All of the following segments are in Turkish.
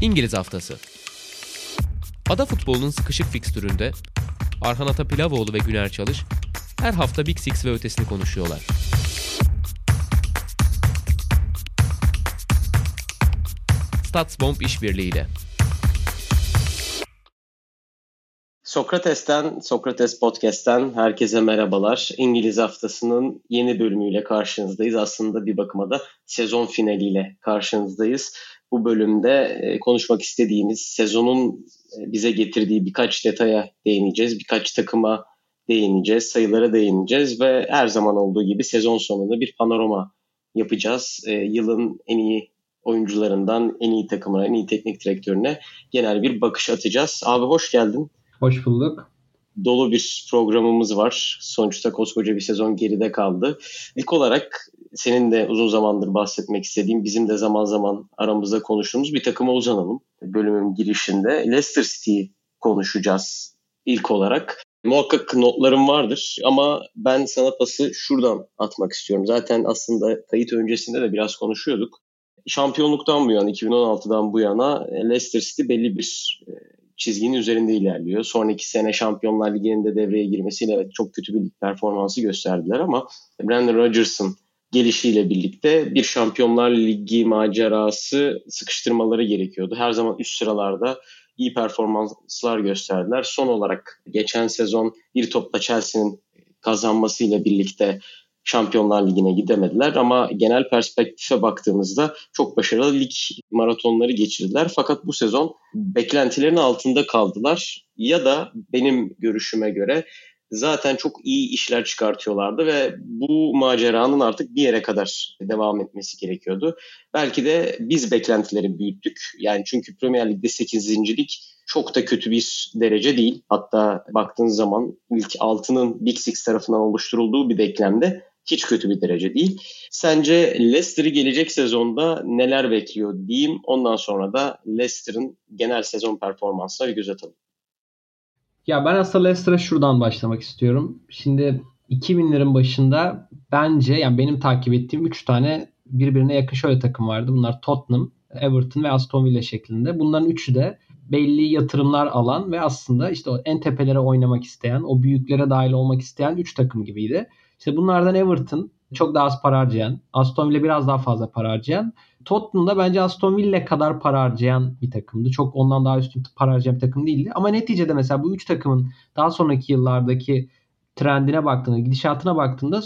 İngiliz Haftası Ada futbolunun sıkışık fikstüründe Arhan Atapilavoğlu ve Güner Çalış her hafta Big Six ve ötesini konuşuyorlar. Statsbomb işbirliğiyle. Sokrates'ten, Sokrates Podcast'ten herkese merhabalar. İngiliz haftasının yeni bölümüyle karşınızdayız. Aslında bir bakıma da sezon finaliyle karşınızdayız. Bu bölümde e, konuşmak istediğimiz sezonun e, bize getirdiği birkaç detaya değineceğiz. Birkaç takıma değineceğiz, sayılara değineceğiz ve her zaman olduğu gibi sezon sonunda bir panorama yapacağız. E, yılın en iyi oyuncularından en iyi takımına, en iyi teknik direktörüne genel bir bakış atacağız. Abi hoş geldin. Hoş bulduk. Dolu bir programımız var. Sonuçta koskoca bir sezon geride kaldı. İlk olarak senin de uzun zamandır bahsetmek istediğim, bizim de zaman zaman aramızda konuştuğumuz bir takıma uzanalım. Bölümün girişinde Leicester City'yi konuşacağız ilk olarak. Muhakkak notlarım vardır ama ben sana pası şuradan atmak istiyorum. Zaten aslında kayıt öncesinde de biraz konuşuyorduk. Şampiyonluktan bu yana, 2016'dan bu yana Leicester City belli bir çizginin üzerinde ilerliyor. Sonraki sene Şampiyonlar Ligi'nin de devreye girmesiyle evet çok kötü bir performansı gösterdiler ama Brandon Rodgers'ın gelişiyle birlikte bir Şampiyonlar Ligi macerası sıkıştırmaları gerekiyordu. Her zaman üst sıralarda iyi performanslar gösterdiler. Son olarak geçen sezon bir topla Chelsea'nin kazanmasıyla birlikte Şampiyonlar Ligi'ne gidemediler ama genel perspektife baktığımızda çok başarılı lig maratonları geçirdiler. Fakat bu sezon beklentilerin altında kaldılar ya da benim görüşüme göre zaten çok iyi işler çıkartıyorlardı ve bu maceranın artık bir yere kadar devam etmesi gerekiyordu. Belki de biz beklentileri büyüttük. Yani çünkü Premier Lig'de 8. lig çok da kötü bir derece değil. Hatta baktığınız zaman ilk 6'nın Big Six tarafından oluşturulduğu bir denklemde hiç kötü bir derece değil. Sence Leicester'ı gelecek sezonda neler bekliyor diyeyim. Ondan sonra da Leicester'ın genel sezon performansına bir göz atalım. Ya ben aslında Leicester'a şuradan başlamak istiyorum. Şimdi 2000'lerin başında bence yani benim takip ettiğim 3 tane birbirine yakın şöyle takım vardı. Bunlar Tottenham, Everton ve Aston Villa şeklinde. Bunların üçü de belli yatırımlar alan ve aslında işte en tepelere oynamak isteyen, o büyüklere dahil olmak isteyen 3 takım gibiydi. İşte bunlardan Everton çok daha az para harcayan, Aston Villa biraz daha fazla para harcayan, Tottenham'da bence Aston Villa kadar para harcayan bir takımdı. Çok ondan daha üstün para harcayan bir takım değildi. Ama neticede mesela bu üç takımın daha sonraki yıllardaki trendine baktığında, gidişatına baktığında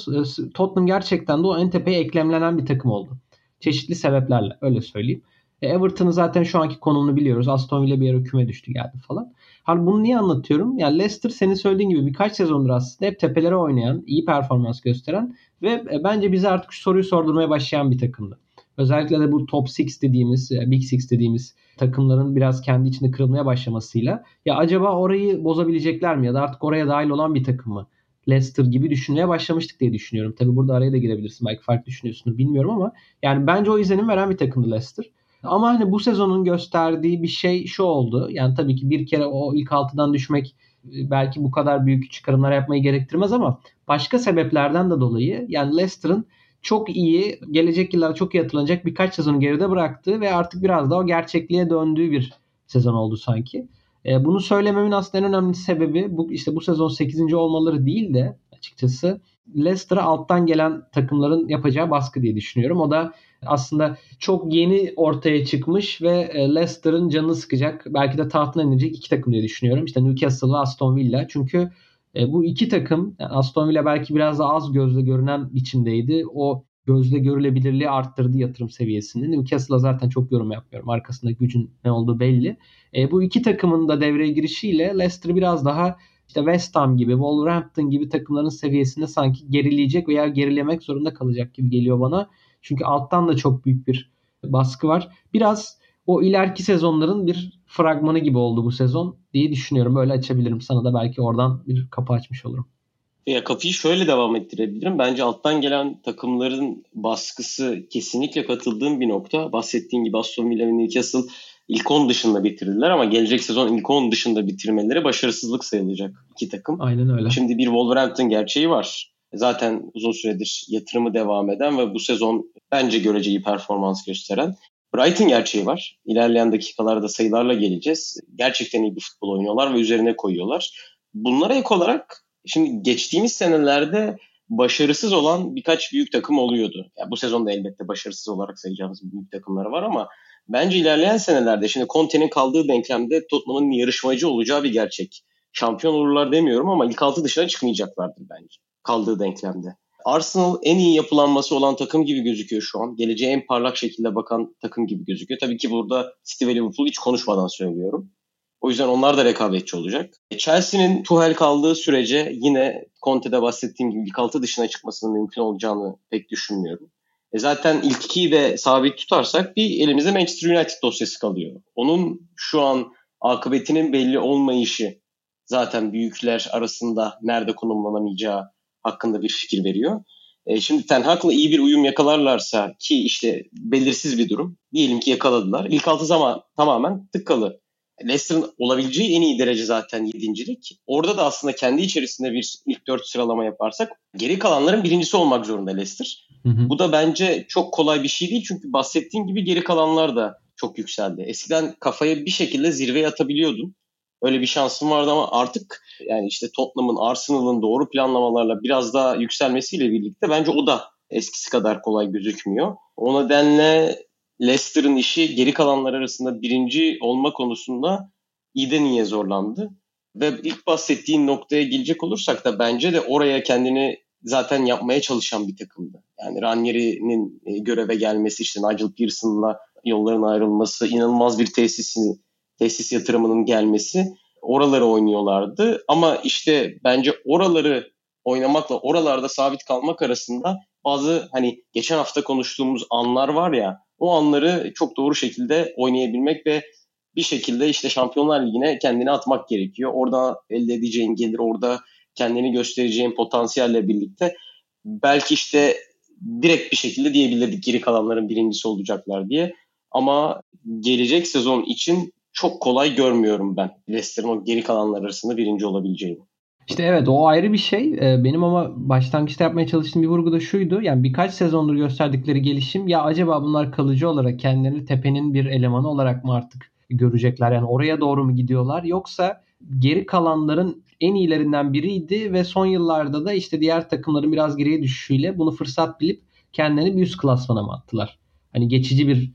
Tottenham gerçekten de o en tepeye eklemlenen bir takım oldu. Çeşitli sebeplerle öyle söyleyeyim. E, Everton'ın zaten şu anki konumunu biliyoruz. Aston Villa bir ara küme düştü geldi falan. Hani bunu niye anlatıyorum? Yani Leicester senin söylediğin gibi birkaç sezondur aslında hep tepelere oynayan, iyi performans gösteren ve e, bence bize artık şu soruyu sordurmaya başlayan bir takımdı. Özellikle de bu top 6 dediğimiz, e, big 6 dediğimiz takımların biraz kendi içinde kırılmaya başlamasıyla ya acaba orayı bozabilecekler mi ya da artık oraya dahil olan bir takım mı? Leicester gibi düşünmeye başlamıştık diye düşünüyorum. Tabi burada araya da girebilirsin. Belki farklı düşünüyorsundur bilmiyorum ama yani bence o izlenim veren bir takımdı Leicester. Ama hani bu sezonun gösterdiği bir şey şu oldu. Yani tabii ki bir kere o ilk altıdan düşmek e, belki bu kadar büyük çıkarımlar yapmayı gerektirmez ama başka sebeplerden de dolayı yani Leicester'ın çok iyi, gelecek yıllarda çok iyi hatırlanacak birkaç sezonu geride bıraktığı ve artık biraz daha o gerçekliğe döndüğü bir sezon oldu sanki. E, bunu söylememin aslında en önemli sebebi bu işte bu sezon 8. olmaları değil de açıkçası Leicester'a alttan gelen takımların yapacağı baskı diye düşünüyorum. O da aslında çok yeni ortaya çıkmış ve e, Leicester'ın canını sıkacak belki de tahtına inecek iki takım diye düşünüyorum. İşte Newcastle ve Aston Villa. Çünkü e, bu iki takım yani Aston Villa belki biraz daha az gözle görünen biçimdeydi. O gözle görülebilirliği arttırdı yatırım seviyesini. Newcastle'a zaten çok yorum yapmıyorum. Arkasında gücün ne olduğu belli. E, bu iki takımın da devreye girişiyle Leicester biraz daha işte West Ham gibi, Wolverhampton gibi takımların seviyesinde sanki gerileyecek veya gerilemek zorunda kalacak gibi geliyor bana. Çünkü alttan da çok büyük bir baskı var. Biraz o ileriki sezonların bir fragmanı gibi oldu bu sezon diye düşünüyorum. Böyle açabilirim. Sana da belki oradan bir kapı açmış olurum. Ya kapıyı şöyle devam ettirebilirim. Bence alttan gelen takımların baskısı kesinlikle katıldığım bir nokta. Bahsettiğin gibi Aston Villa ve Newcastle ilk 10 dışında bitirdiler ama gelecek sezon ilk 10 dışında bitirmeleri başarısızlık sayılacak iki takım. Aynen öyle. Şimdi bir Wolverhampton gerçeği var. Zaten uzun süredir yatırımı devam eden ve bu sezon bence görece iyi performans gösteren Brighton gerçeği var. İlerleyen dakikalarda sayılarla geleceğiz. Gerçekten iyi bir futbol oynuyorlar ve üzerine koyuyorlar. Bunlara ek olarak şimdi geçtiğimiz senelerde başarısız olan birkaç büyük takım oluyordu. Yani bu sezonda elbette başarısız olarak sayacağımız büyük takımları var ama bence ilerleyen senelerde şimdi Conte'nin kaldığı denklemde Tottenham'ın yarışmacı olacağı bir gerçek. Şampiyon olurlar demiyorum ama ilk altı dışına çıkmayacaklardır bence kaldığı denklemde. Arsenal en iyi yapılanması olan takım gibi gözüküyor şu an. Geleceğe en parlak şekilde bakan takım gibi gözüküyor. Tabii ki burada City ve Liverpool hiç konuşmadan söylüyorum. O yüzden onlar da rekabetçi olacak. Chelsea'nin Tuchel kaldığı sürece yine Conte'de bahsettiğim gibi ilk altı dışına çıkmasının mümkün olacağını pek düşünmüyorum. E zaten ilk ikiyi de sabit tutarsak bir elimizde Manchester United dosyası kalıyor. Onun şu an akıbetinin belli olmayışı zaten büyükler arasında nerede konumlanamayacağı hakkında bir fikir veriyor. E, şimdi Ten Hag'la iyi bir uyum yakalarlarsa ki işte belirsiz bir durum. Diyelim ki yakaladılar. İlk altı zaman tamamen tıkalı. Leicester'ın olabileceği en iyi derece zaten yedincilik. Orada da aslında kendi içerisinde bir ilk dört sıralama yaparsak geri kalanların birincisi olmak zorunda Leicester. Hı hı. Bu da bence çok kolay bir şey değil çünkü bahsettiğim gibi geri kalanlar da çok yükseldi. Eskiden kafaya bir şekilde zirveye atabiliyordun. Öyle bir şansım vardı ama artık yani işte Tottenham'ın, Arsenal'ın doğru planlamalarla biraz daha yükselmesiyle birlikte bence o da eskisi kadar kolay gözükmüyor. O nedenle Leicester'ın işi geri kalanlar arasında birinci olma konusunda iyi niye zorlandı. Ve ilk bahsettiğin noktaya gelecek olursak da bence de oraya kendini zaten yapmaya çalışan bir takımdı. Yani Ranieri'nin e, göreve gelmesi, işte Nigel Pearson'la yolların ayrılması, inanılmaz bir tesisin, tesis yatırımının gelmesi oraları oynuyorlardı. Ama işte bence oraları oynamakla oralarda sabit kalmak arasında bazı hani geçen hafta konuştuğumuz anlar var ya o anları çok doğru şekilde oynayabilmek ve bir şekilde işte Şampiyonlar Ligi'ne kendini atmak gerekiyor. Orada elde edeceğin gelir, orada kendini göstereceğin potansiyelle birlikte belki işte direkt bir şekilde diyebilirdik geri kalanların birincisi olacaklar diye. Ama gelecek sezon için çok kolay görmüyorum ben Leicester'ın o geri kalanlar arasında birinci olabileceğini. İşte evet o ayrı bir şey. Ee, benim ama başlangıçta yapmaya çalıştığım bir vurgu da şuydu. Yani birkaç sezondur gösterdikleri gelişim ya acaba bunlar kalıcı olarak kendilerini tepenin bir elemanı olarak mı artık görecekler? Yani oraya doğru mu gidiyorlar? Yoksa geri kalanların en iyilerinden biriydi ve son yıllarda da işte diğer takımların biraz geriye düşüşüyle bunu fırsat bilip kendilerini bir üst klasmana mı attılar? Hani geçici bir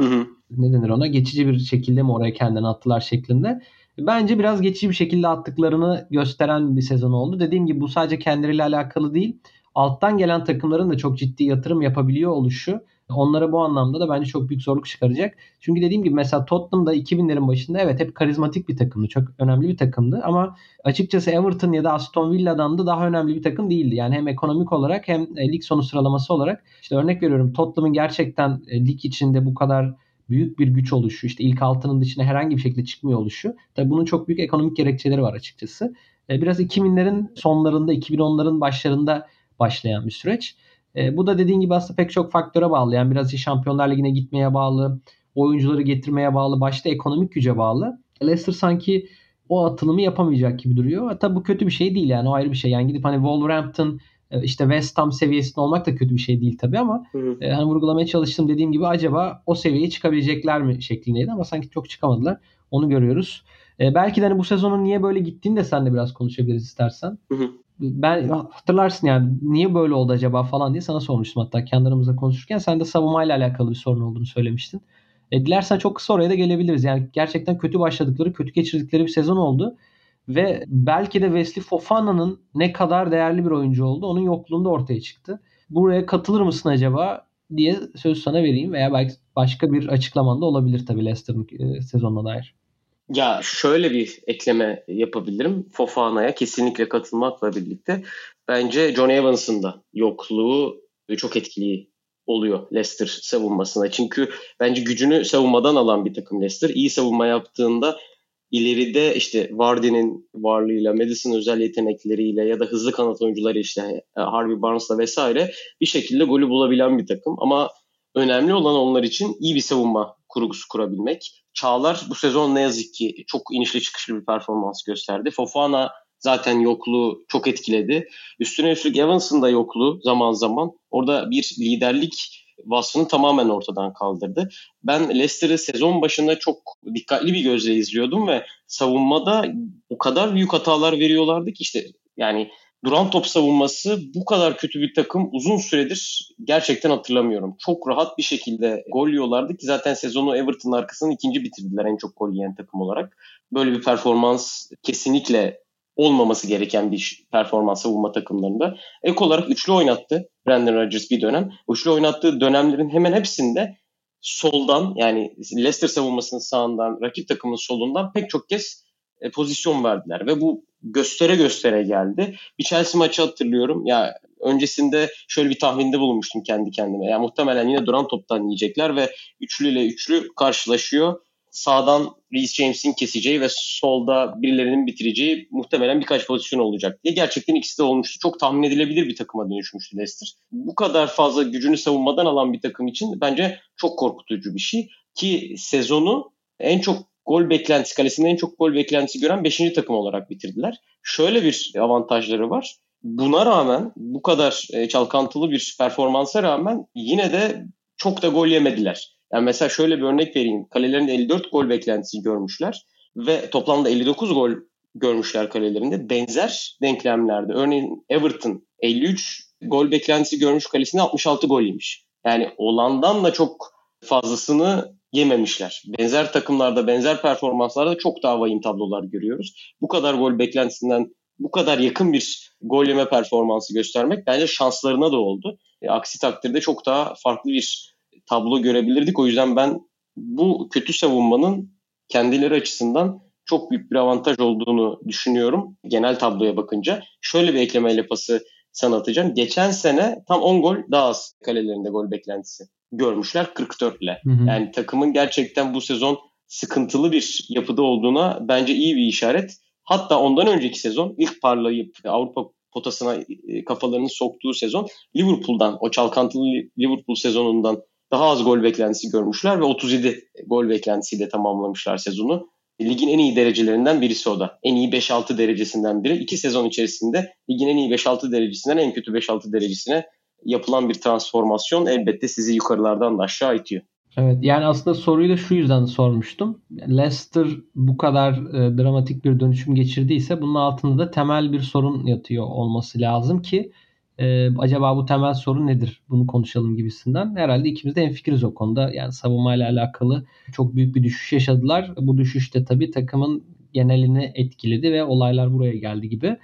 hı hı. Ne denir ona? Geçici bir şekilde mi oraya kendini attılar şeklinde. Bence biraz geçici bir şekilde attıklarını gösteren bir sezon oldu. Dediğim gibi bu sadece kendileriyle alakalı değil. Alttan gelen takımların da çok ciddi yatırım yapabiliyor oluşu onlara bu anlamda da bence çok büyük zorluk çıkaracak. Çünkü dediğim gibi mesela Tottenham'da 2000'lerin başında evet hep karizmatik bir takımdı. Çok önemli bir takımdı ama açıkçası Everton ya da Aston Villa'dan da daha önemli bir takım değildi. Yani hem ekonomik olarak hem e, lig sonu sıralaması olarak işte örnek veriyorum Tottenham'ın gerçekten e, lig içinde bu kadar büyük bir güç oluşu, işte ilk altının dışına herhangi bir şekilde çıkmıyor oluşu. Tabii bunun çok büyük ekonomik gerekçeleri var açıkçası. E, biraz 2000'lerin sonlarında, 2010'ların başlarında başlayan bir süreç. E, bu da dediğin gibi aslında pek çok faktöre bağlı. Yani biraz Şampiyonlar Ligi'ne gitmeye bağlı, oyuncuları getirmeye bağlı, başta ekonomik güce bağlı. Leicester sanki o atılımı yapamayacak gibi duruyor. Tabi bu kötü bir şey değil yani o ayrı bir şey. Yani gidip hani Wolverhampton e, işte West Ham seviyesinde olmak da kötü bir şey değil tabii ama E, hani vurgulamaya çalıştım dediğim gibi acaba o seviyeye çıkabilecekler mi şeklindeydi ama sanki çok çıkamadılar. Onu görüyoruz. E, belki de hani bu sezonun niye böyle gittiğini de sen de biraz konuşabiliriz istersen. Hı hı. Ben hatırlarsın yani niye böyle oldu acaba falan diye sana sormuştum hatta kendi aramızda konuşurken. Sen de savunmayla alakalı bir sorun olduğunu söylemiştin. E, dilersen çok kısa oraya da gelebiliriz. Yani gerçekten kötü başladıkları, kötü geçirdikleri bir sezon oldu. Ve belki de Wesley Fofana'nın ne kadar değerli bir oyuncu oldu onun yokluğunda ortaya çıktı. Buraya katılır mısın acaba diye söz sana vereyim veya belki başka bir açıklaman da olabilir tabii Leicester'ın e, sezonuna dair. Ya şöyle bir ekleme yapabilirim. Fofana'ya kesinlikle katılmakla birlikte bence John Evans'ın da yokluğu çok etkili oluyor Leicester savunmasına. Çünkü bence gücünü savunmadan alan bir takım Leicester. İyi savunma yaptığında ileride işte Vardy'nin varlığıyla, Madison özel yetenekleriyle ya da hızlı kanat oyuncuları işte e, Harvey Barnes'la vesaire bir şekilde golü bulabilen bir takım. Ama önemli olan onlar için iyi bir savunma kurgusu kurabilmek. Çağlar bu sezon ne yazık ki çok inişli çıkışlı bir performans gösterdi. Fofana zaten yokluğu çok etkiledi. Üstüne üstlük Evans'ın da yokluğu zaman zaman orada bir liderlik vasfını tamamen ortadan kaldırdı. Ben Leicester'ı sezon başında çok dikkatli bir gözle izliyordum ve savunmada o kadar büyük hatalar veriyorlardı ki işte yani duran top savunması bu kadar kötü bir takım uzun süredir gerçekten hatırlamıyorum. Çok rahat bir şekilde gol yiyorlardı ki zaten sezonu Everton arkasından ikinci bitirdiler en çok gol yiyen takım olarak. Böyle bir performans kesinlikle olmaması gereken bir performans savunma takımlarında. Ek olarak üçlü oynattı Brandon Rodgers bir dönem. Üçlü oynattığı dönemlerin hemen hepsinde soldan yani Leicester savunmasının sağından, rakip takımın solundan pek çok kez e, pozisyon verdiler ve bu göstere göstere geldi. Bir Chelsea maçı hatırlıyorum. Ya öncesinde şöyle bir tahminde bulunmuştum kendi kendime. Ya muhtemelen yine duran toptan yiyecekler ve üçlü ile üçlü karşılaşıyor sağdan Reece James'in keseceği ve solda birilerinin bitireceği muhtemelen birkaç pozisyon olacak diye. Gerçekten ikisi de olmuştu. Çok tahmin edilebilir bir takıma dönüşmüştü Leicester. Bu kadar fazla gücünü savunmadan alan bir takım için bence çok korkutucu bir şey. Ki sezonu en çok gol beklentisi, kalesinde en çok gol beklentisi gören 5. takım olarak bitirdiler. Şöyle bir avantajları var. Buna rağmen bu kadar e, çalkantılı bir performansa rağmen yine de çok da gol yemediler. Yani mesela şöyle bir örnek vereyim. Kalelerinde 54 gol beklentisi görmüşler ve toplamda 59 gol görmüşler kalelerinde. Benzer denklemlerde örneğin Everton 53 gol beklentisi görmüş kalesinde 66 gol yemiş. Yani olandan da çok fazlasını yememişler. Benzer takımlarda, benzer performanslarda çok daha vahim tablolar görüyoruz. Bu kadar gol beklentisinden bu kadar yakın bir gol yeme performansı göstermek bence şanslarına da oldu. E, aksi takdirde çok daha farklı bir tablo görebilirdik. O yüzden ben bu kötü savunmanın kendileri açısından çok büyük bir avantaj olduğunu düşünüyorum genel tabloya bakınca. Şöyle bir eklemeyle pası sana atacağım. Geçen sene tam 10 gol daha az kalelerinde gol beklentisi görmüşler 44 ile. Hı hı. Yani takımın gerçekten bu sezon sıkıntılı bir yapıda olduğuna bence iyi bir işaret. Hatta ondan önceki sezon ilk parlayıp Avrupa potasına e, kafalarını soktuğu sezon Liverpool'dan o çalkantılı Liverpool sezonundan daha az gol beklentisi görmüşler ve 37 gol beklentisiyle tamamlamışlar sezonu. Ligin en iyi derecelerinden birisi o da. En iyi 5-6 derecesinden biri. İki sezon içerisinde ligin en iyi 5-6 derecesinden en kötü 5-6 derecesine yapılan bir transformasyon elbette sizi yukarılardan da aşağı itiyor. Evet yani aslında soruyu da şu yüzden sormuştum. Leicester bu kadar e, dramatik bir dönüşüm geçirdiyse bunun altında da temel bir sorun yatıyor olması lazım ki e, acaba bu temel sorun nedir? Bunu konuşalım gibisinden. Herhalde ikimiz de enfikiriz o konuda. Yani savunmayla alakalı çok büyük bir düşüş yaşadılar. Bu düşüş de tabii takımın genelini etkiledi ve olaylar buraya geldi gibi.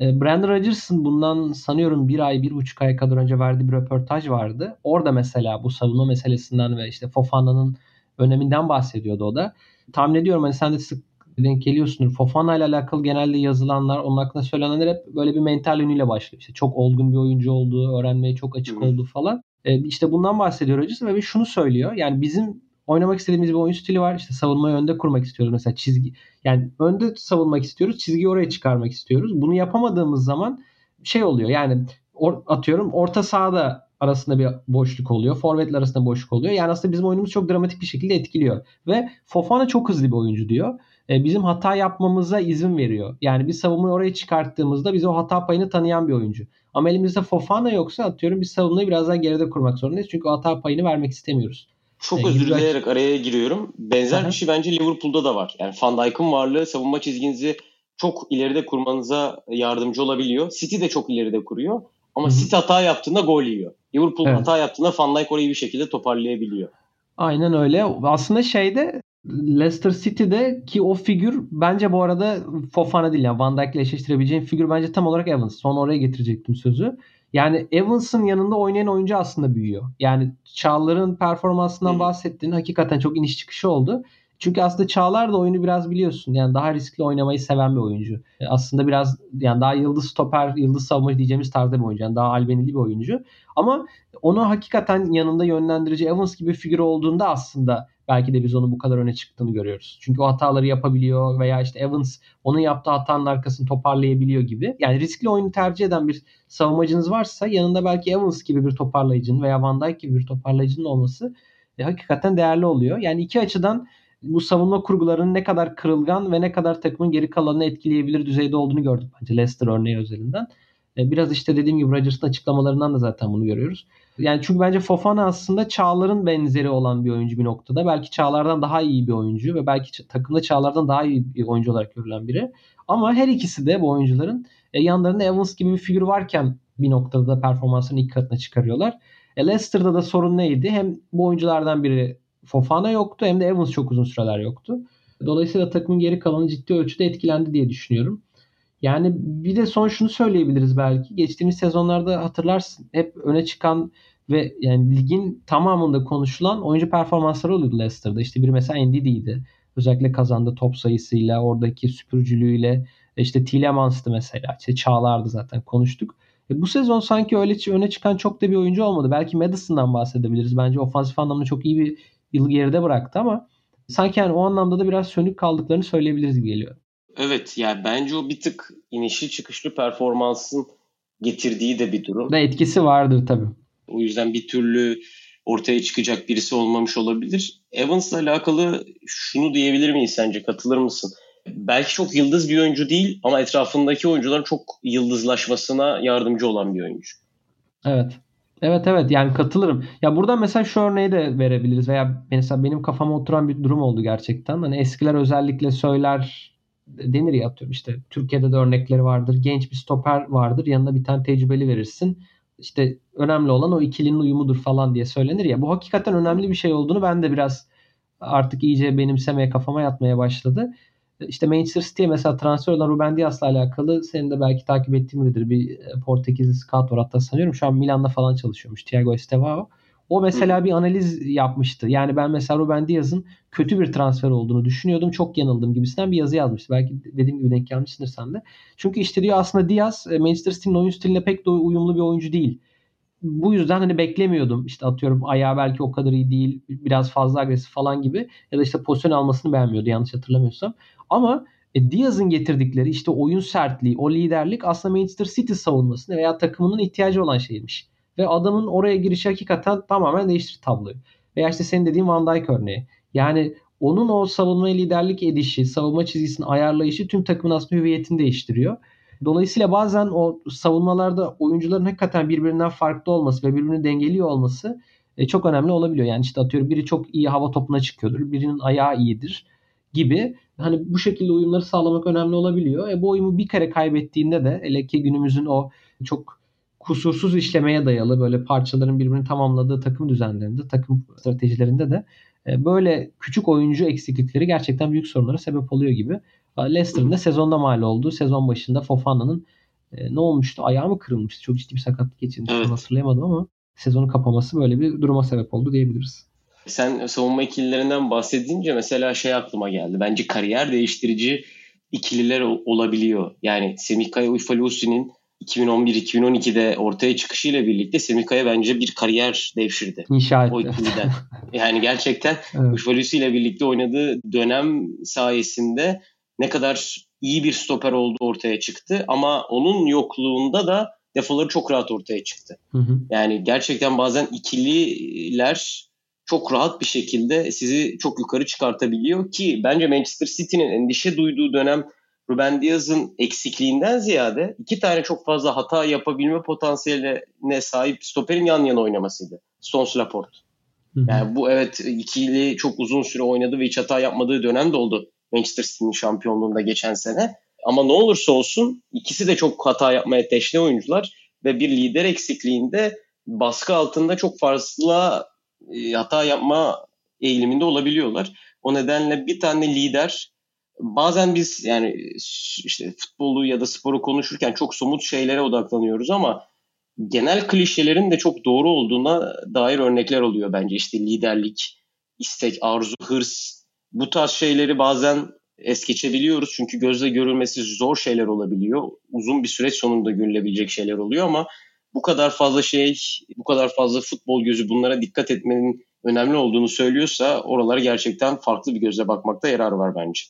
E, Brandon Rodgers'ın bundan sanıyorum bir ay, bir buçuk ay kadar önce verdiği bir röportaj vardı. Orada mesela bu savunma meselesinden ve işte Fofana'nın öneminden bahsediyordu o da. Tahmin ediyorum hani sen de sık denk geliyorsundur. Fofana ile alakalı genelde yazılanlar, onun hakkında söylenenler hep böyle bir mental yönüyle başlıyor. İşte çok olgun bir oyuncu olduğu, öğrenmeye çok açık hmm. olduğu falan. Ee, işte bundan bahsediyor Rodgers ve şunu söylüyor. Yani bizim oynamak istediğimiz bir oyun stili var. İşte savunmayı önde kurmak istiyoruz. Mesela çizgi yani önde savunmak istiyoruz. Çizgiyi oraya çıkarmak istiyoruz. Bunu yapamadığımız zaman şey oluyor. Yani or, atıyorum orta sahada arasında bir boşluk oluyor. Forvetler arasında boşluk oluyor. Yani aslında bizim oyunumuz çok dramatik bir şekilde etkiliyor. Ve Fofana çok hızlı bir oyuncu diyor. E, bizim hata yapmamıza izin veriyor. Yani bir savunmayı oraya çıkarttığımızda bize o hata payını tanıyan bir oyuncu. Ama elimizde Fofana yoksa atıyorum biz savunmayı biraz daha geride kurmak zorundayız. Çünkü o hata payını vermek istemiyoruz. Çok yani özür dileyerek araya giriyorum. Benzer Aha. bir şey bence Liverpool'da da var. Yani Van Dijk'ın varlığı savunma çizginizi çok ileride kurmanıza yardımcı olabiliyor. City de çok ileride kuruyor. Ama Hı-hı. City hata yaptığında gol yiyor. Liverpool evet. hata yaptığında Van Dijk orayı bir şekilde toparlayabiliyor. Aynen öyle. Aslında şeyde Leicester City'de ki o figür bence bu arada Fofana değil yani Van Dijk ile eşleştirebileceğim figür bence tam olarak Evans. Son oraya getirecektim sözü. Yani Evans'ın yanında oynayan oyuncu aslında büyüyor. Yani Çağlar'ın performansından bahsettiğin hakikaten çok iniş çıkışı oldu. Çünkü aslında Çağlar da oyunu biraz biliyorsun. Yani daha riskli oynamayı seven bir oyuncu. E, aslında biraz yani daha yıldız stoper, yıldız savunmacı diyeceğimiz tarzda bir oyuncu. Yani daha albenili bir oyuncu. Ama onu hakikaten yanında yönlendirici Evans gibi bir figür olduğunda aslında belki de biz onu bu kadar öne çıktığını görüyoruz. Çünkü o hataları yapabiliyor veya işte Evans onun yaptığı hatanın arkasını toparlayabiliyor gibi. Yani riskli oyunu tercih eden bir savunmacınız varsa yanında belki Evans gibi bir toparlayıcının veya Van Dijk gibi bir toparlayıcının olması e, hakikaten değerli oluyor. Yani iki açıdan bu savunma kurgularının ne kadar kırılgan ve ne kadar takımın geri kalanını etkileyebilir düzeyde olduğunu gördük bence Leicester örneği özelinden. E, biraz işte dediğim gibi Rodgers'ın açıklamalarından da zaten bunu görüyoruz. Yani çünkü bence Fofana aslında Çağlar'ın benzeri olan bir oyuncu bir noktada. Belki Çağlar'dan daha iyi bir oyuncu ve belki takımda Çağlar'dan daha iyi bir oyuncu olarak görülen biri. Ama her ikisi de bu oyuncuların e, yanlarında Evans gibi bir figür varken bir noktada da performansını ilk katına çıkarıyorlar. E, Leicester'da da sorun neydi? Hem bu oyunculardan biri Fofana yoktu hem de Evans çok uzun süreler yoktu. Dolayısıyla takımın geri kalanı ciddi ölçüde etkilendi diye düşünüyorum. Yani bir de son şunu söyleyebiliriz belki. Geçtiğimiz sezonlarda hatırlarsın hep öne çıkan ve yani ligin tamamında konuşulan oyuncu performansları oluyordu Leicester'da. İşte bir mesela Ndidi'ydi. Özellikle kazandı top sayısıyla, oradaki süpürücülüğüyle. İşte Tillemans'tı mesela. İşte Çağlar'dı zaten konuştuk. E bu sezon sanki öyle öne çıkan çok da bir oyuncu olmadı. Belki Madison'dan bahsedebiliriz. Bence ofansif anlamda çok iyi bir yıl geride bıraktı ama sanki yani o anlamda da biraz sönük kaldıklarını söyleyebiliriz gibi geliyor. Evet yani bence o bir tık inişli çıkışlı performansın getirdiği de bir durum. Da etkisi vardır tabii. O yüzden bir türlü ortaya çıkacak birisi olmamış olabilir. Evans'la alakalı şunu diyebilir miyiz sence? Katılır mısın? Belki çok yıldız bir oyuncu değil ama etrafındaki oyuncuların çok yıldızlaşmasına yardımcı olan bir oyuncu. Evet. Evet evet yani katılırım. Ya burada mesela şu örneği de verebiliriz veya mesela benim kafama oturan bir durum oldu gerçekten. Hani eskiler özellikle söyler denir ya atıyorum işte Türkiye'de de örnekleri vardır. Genç bir stoper vardır. Yanına bir tane tecrübeli verirsin. İşte önemli olan o ikilinin uyumudur falan diye söylenir ya. Bu hakikaten önemli bir şey olduğunu ben de biraz artık iyice benimsemeye kafama yatmaya başladı. İşte Manchester City'ye mesela transfer olan Ruben Dias'la alakalı senin de belki takip ettiğin biridir. Bir Portekizli scout var hatta sanıyorum. Şu an Milan'da falan çalışıyormuş. Thiago Estevao. O mesela bir analiz yapmıştı. Yani ben mesela Ruben Diaz'ın kötü bir transfer olduğunu düşünüyordum. Çok yanıldım gibisinden bir yazı yazmıştı. Belki dediğim gibi denk gelmişsindir sen de. Çünkü işte diyor aslında Diaz e, Manchester City'nin oyun stiline pek de uyumlu bir oyuncu değil. Bu yüzden hani beklemiyordum. İşte atıyorum ayağı belki o kadar iyi değil. Biraz fazla agresif falan gibi. Ya da işte pozisyon almasını beğenmiyordu yanlış hatırlamıyorsam. Ama e, Diaz'ın getirdikleri işte oyun sertliği, o liderlik aslında Manchester City savunmasına veya takımının ihtiyacı olan şeymiş. Ve adamın oraya girişi hakikaten tamamen değiştir tabloyu. Veya işte senin dediğin Van Dijk örneği. Yani onun o savunma liderlik edişi, savunma çizgisini ayarlayışı tüm takımın aslında hüviyetini değiştiriyor. Dolayısıyla bazen o savunmalarda oyuncuların hakikaten birbirinden farklı olması ve birbirini dengeliyor olması e, çok önemli olabiliyor. Yani işte atıyorum biri çok iyi hava topuna çıkıyordur, birinin ayağı iyidir gibi. Hani bu şekilde uyumları sağlamak önemli olabiliyor. E, bu uyumu bir kere kaybettiğinde de hele ki günümüzün o çok kusursuz işlemeye dayalı böyle parçaların birbirini tamamladığı takım düzenlerinde, takım stratejilerinde de e, böyle küçük oyuncu eksiklikleri gerçekten büyük sorunlara sebep oluyor gibi. Leicester'ın da sezonda mal oldu. Sezon başında Fofana'nın e, ne olmuştu? Ayağı mı kırılmıştı? Çok ciddi bir sakatlık geçirmişti. Evet. Hatırlayamadım ama sezonu kapaması böyle bir duruma sebep oldu diyebiliriz. Sen savunma ikililerinden bahsedince mesela şey aklıma geldi. Bence kariyer değiştirici ikililer olabiliyor. Yani Semih Kaya Uyfalusi'nin 2011-2012'de ortaya çıkışıyla birlikte Semika'ya bence bir kariyer devşirdi. İnşa etti. O ikiliden. yani gerçekten evet. İle birlikte oynadığı dönem sayesinde ne kadar iyi bir stoper olduğu ortaya çıktı. Ama onun yokluğunda da defoları çok rahat ortaya çıktı. Hı hı. Yani gerçekten bazen ikililer çok rahat bir şekilde sizi çok yukarı çıkartabiliyor ki bence Manchester City'nin endişe duyduğu dönem Ruben Diaz'ın eksikliğinden ziyade iki tane çok fazla hata yapabilme potansiyeline sahip stoperin yan yana oynamasıydı. Stones Laporte. Yani bu evet ikili çok uzun süre oynadı ve hiç hata yapmadığı dönem de oldu Manchester City'nin şampiyonluğunda geçen sene. Ama ne olursa olsun ikisi de çok hata yapmaya teşne oyuncular ve bir lider eksikliğinde baskı altında çok fazla e, hata yapma eğiliminde olabiliyorlar. O nedenle bir tane lider bazen biz yani işte futbolu ya da sporu konuşurken çok somut şeylere odaklanıyoruz ama genel klişelerin de çok doğru olduğuna dair örnekler oluyor bence. İşte liderlik, istek, arzu, hırs bu tarz şeyleri bazen es geçebiliyoruz. Çünkü gözle görülmesi zor şeyler olabiliyor. Uzun bir süreç sonunda görülebilecek şeyler oluyor ama bu kadar fazla şey, bu kadar fazla futbol gözü bunlara dikkat etmenin önemli olduğunu söylüyorsa oralara gerçekten farklı bir gözle bakmakta yarar var bence.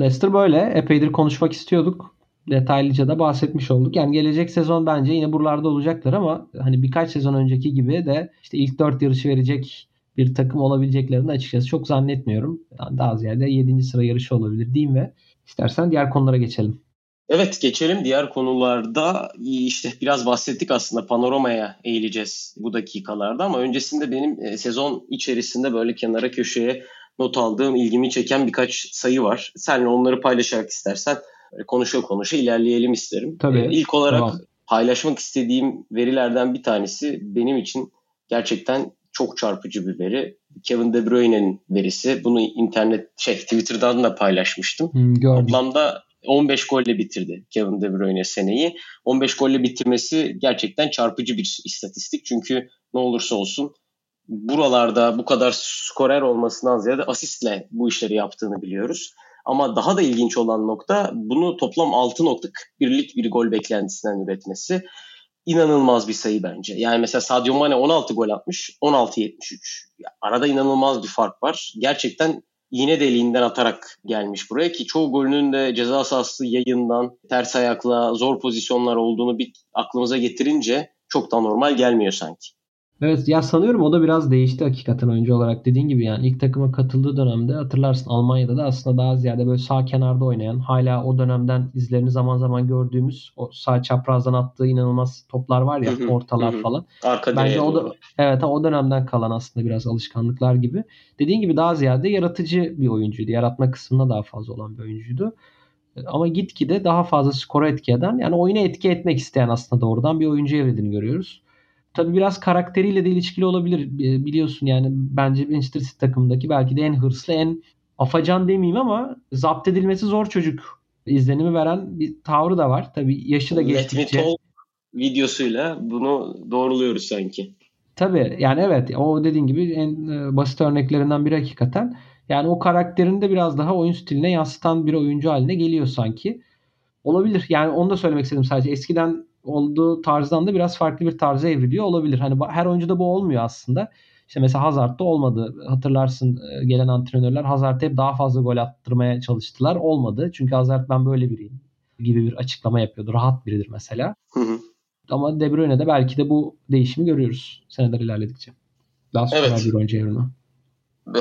Leicester böyle. Epeydir konuşmak istiyorduk. Detaylıca da bahsetmiş olduk. Yani gelecek sezon bence yine buralarda olacaklar ama hani birkaç sezon önceki gibi de işte ilk dört yarışı verecek bir takım olabileceklerini açıkçası çok zannetmiyorum. Yani daha ziyade 7. sıra yarışı olabilir diyeyim ve istersen diğer konulara geçelim. Evet geçelim diğer konularda işte biraz bahsettik aslında panoramaya eğileceğiz bu dakikalarda ama öncesinde benim e, sezon içerisinde böyle kenara köşeye not aldığım ilgimi çeken birkaç sayı var. Seninle onları paylaşarak istersen konuşa konuşa ilerleyelim isterim. Tabii. Ee, ilk olarak tamam. paylaşmak istediğim verilerden bir tanesi benim için gerçekten çok çarpıcı bir veri. Kevin De Bruyne'nin verisi. Bunu internet şey Twitter'dan da paylaşmıştım. Hmm, Toplamda 15 golle bitirdi Kevin De Bruyne seneyi. 15 golle bitirmesi gerçekten çarpıcı bir istatistik. Çünkü ne olursa olsun buralarda bu kadar skorer olmasından ziyade asistle bu işleri yaptığını biliyoruz. Ama daha da ilginç olan nokta bunu toplam 6.41'lik bir gol beklentisinden üretmesi. İnanılmaz bir sayı bence. Yani mesela Sadio Mane 16 gol atmış, 16-73. Arada inanılmaz bir fark var. Gerçekten yine deliğinden atarak gelmiş buraya ki çoğu golünün de ceza sahası yayından ters ayakla zor pozisyonlar olduğunu bir aklımıza getirince çok da normal gelmiyor sanki. Evet ya sanıyorum o da biraz değişti hakikaten oyuncu olarak. Dediğin gibi yani ilk takıma katıldığı dönemde hatırlarsın Almanya'da da aslında daha ziyade böyle sağ kenarda oynayan hala o dönemden izlerini zaman zaman gördüğümüz o sağ çaprazdan attığı inanılmaz toplar var ya ortalar falan. Arka Bence o da evet o dönemden kalan aslında biraz alışkanlıklar gibi. Dediğin gibi daha ziyade yaratıcı bir oyuncuydu. Yaratma kısmında daha fazla olan bir oyuncuydu. Ama gitgide daha fazla skora etki eden yani oyuna etki etmek isteyen aslında doğrudan bir oyuncu evrildiğini görüyoruz. Tabii biraz karakteriyle de ilişkili olabilir. Biliyorsun yani bence Manchester City takımındaki belki de en hırslı, en afacan demeyeyim ama zapt edilmesi zor çocuk izlenimi veren bir tavrı da var. Tabii yaşı da geçtikçe. Let videosuyla bunu doğruluyoruz sanki. Tabii yani evet o dediğin gibi en e, basit örneklerinden biri hakikaten. Yani o karakterini de biraz daha oyun stiline yansıtan bir oyuncu haline geliyor sanki. Olabilir. Yani onu da söylemek istedim sadece. Eskiden olduğu tarzdan da biraz farklı bir tarza evriliyor olabilir. Hani her oyuncuda bu olmuyor aslında. İşte mesela Hazard'da olmadı. Hatırlarsın e, gelen antrenörler Hazard'a hep daha fazla gol attırmaya çalıştılar. Olmadı. Çünkü Hazard ben böyle biriyim gibi bir açıklama yapıyordu. Rahat biridir mesela. Hı hı. Ama De Bruyne'de belki de bu değişimi görüyoruz seneler ilerledikçe. Daha sonra evet. bir oyuncu evrimi.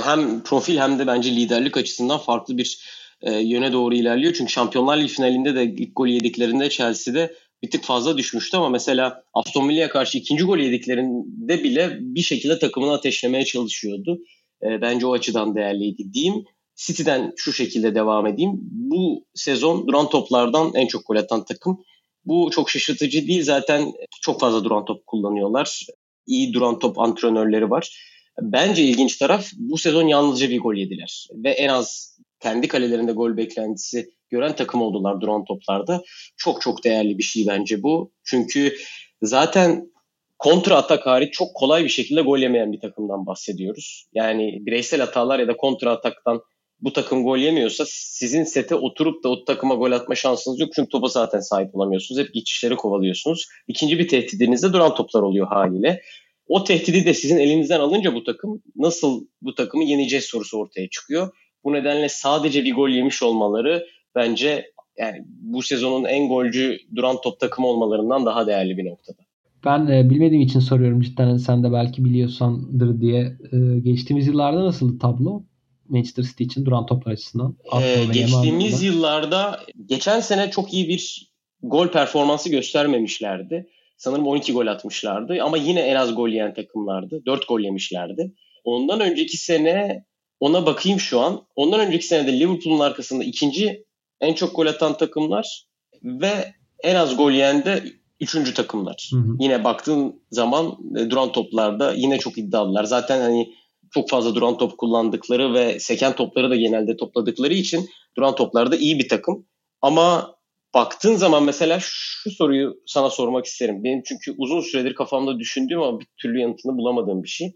Hem profil hem de bence liderlik açısından farklı bir e, yöne doğru ilerliyor. Çünkü Şampiyonlar Ligi finalinde de ilk gol yediklerinde Chelsea'de bir tık fazla düşmüştü ama mesela Aston Villa'ya karşı ikinci gol yediklerinde bile bir şekilde takımını ateşlemeye çalışıyordu. E, bence o açıdan değerliydi diyeyim. City'den şu şekilde devam edeyim. Bu sezon duran toplardan en çok gol atan takım. Bu çok şaşırtıcı değil. Zaten çok fazla duran top kullanıyorlar. İyi duran top antrenörleri var. Bence ilginç taraf bu sezon yalnızca bir gol yediler. Ve en az kendi kalelerinde gol beklentisi gören takım oldular duran toplarda. Çok çok değerli bir şey bence bu. Çünkü zaten kontra atak hariç çok kolay bir şekilde gol yemeyen bir takımdan bahsediyoruz. Yani bireysel hatalar ya da kontra ataktan bu takım gol yemiyorsa sizin sete oturup da o takıma gol atma şansınız yok. Çünkü topa zaten sahip olamıyorsunuz. Hep geçişleri kovalıyorsunuz. İkinci bir tehdidiniz de duran toplar oluyor haliyle. O tehdidi de sizin elinizden alınca bu takım nasıl bu takımı yeneceğiz sorusu ortaya çıkıyor. Bu nedenle sadece bir gol yemiş olmaları bence yani bu sezonun en golcü duran top takımı olmalarından daha değerli bir noktada. Ben e, bilmediğim için soruyorum cidden sen de belki biliyorsandır diye. E, geçtiğimiz yıllarda nasıl tablo? Manchester City için duran toplar açısından. Ee, geçtiğimiz yıllarda geçen sene çok iyi bir gol performansı göstermemişlerdi. Sanırım 12 gol atmışlardı ama yine en az gol yiyen takımlardı. 4 gol yemişlerdi. Ondan önceki sene ona bakayım şu an. Ondan önceki sene de Liverpool'un arkasında ikinci en çok gol atan takımlar ve en az gol yiyen de üçüncü takımlar. Hı hı. Yine baktığın zaman e, duran toplarda yine çok iddialılar. Zaten hani çok fazla duran top kullandıkları ve seken topları da genelde topladıkları için duran toplarda iyi bir takım. Ama baktığın zaman mesela şu soruyu sana sormak isterim. Benim çünkü uzun süredir kafamda düşündüğüm ama bir türlü yanıtını bulamadığım bir şey.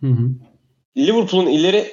Hı hı. Liverpool'un ileri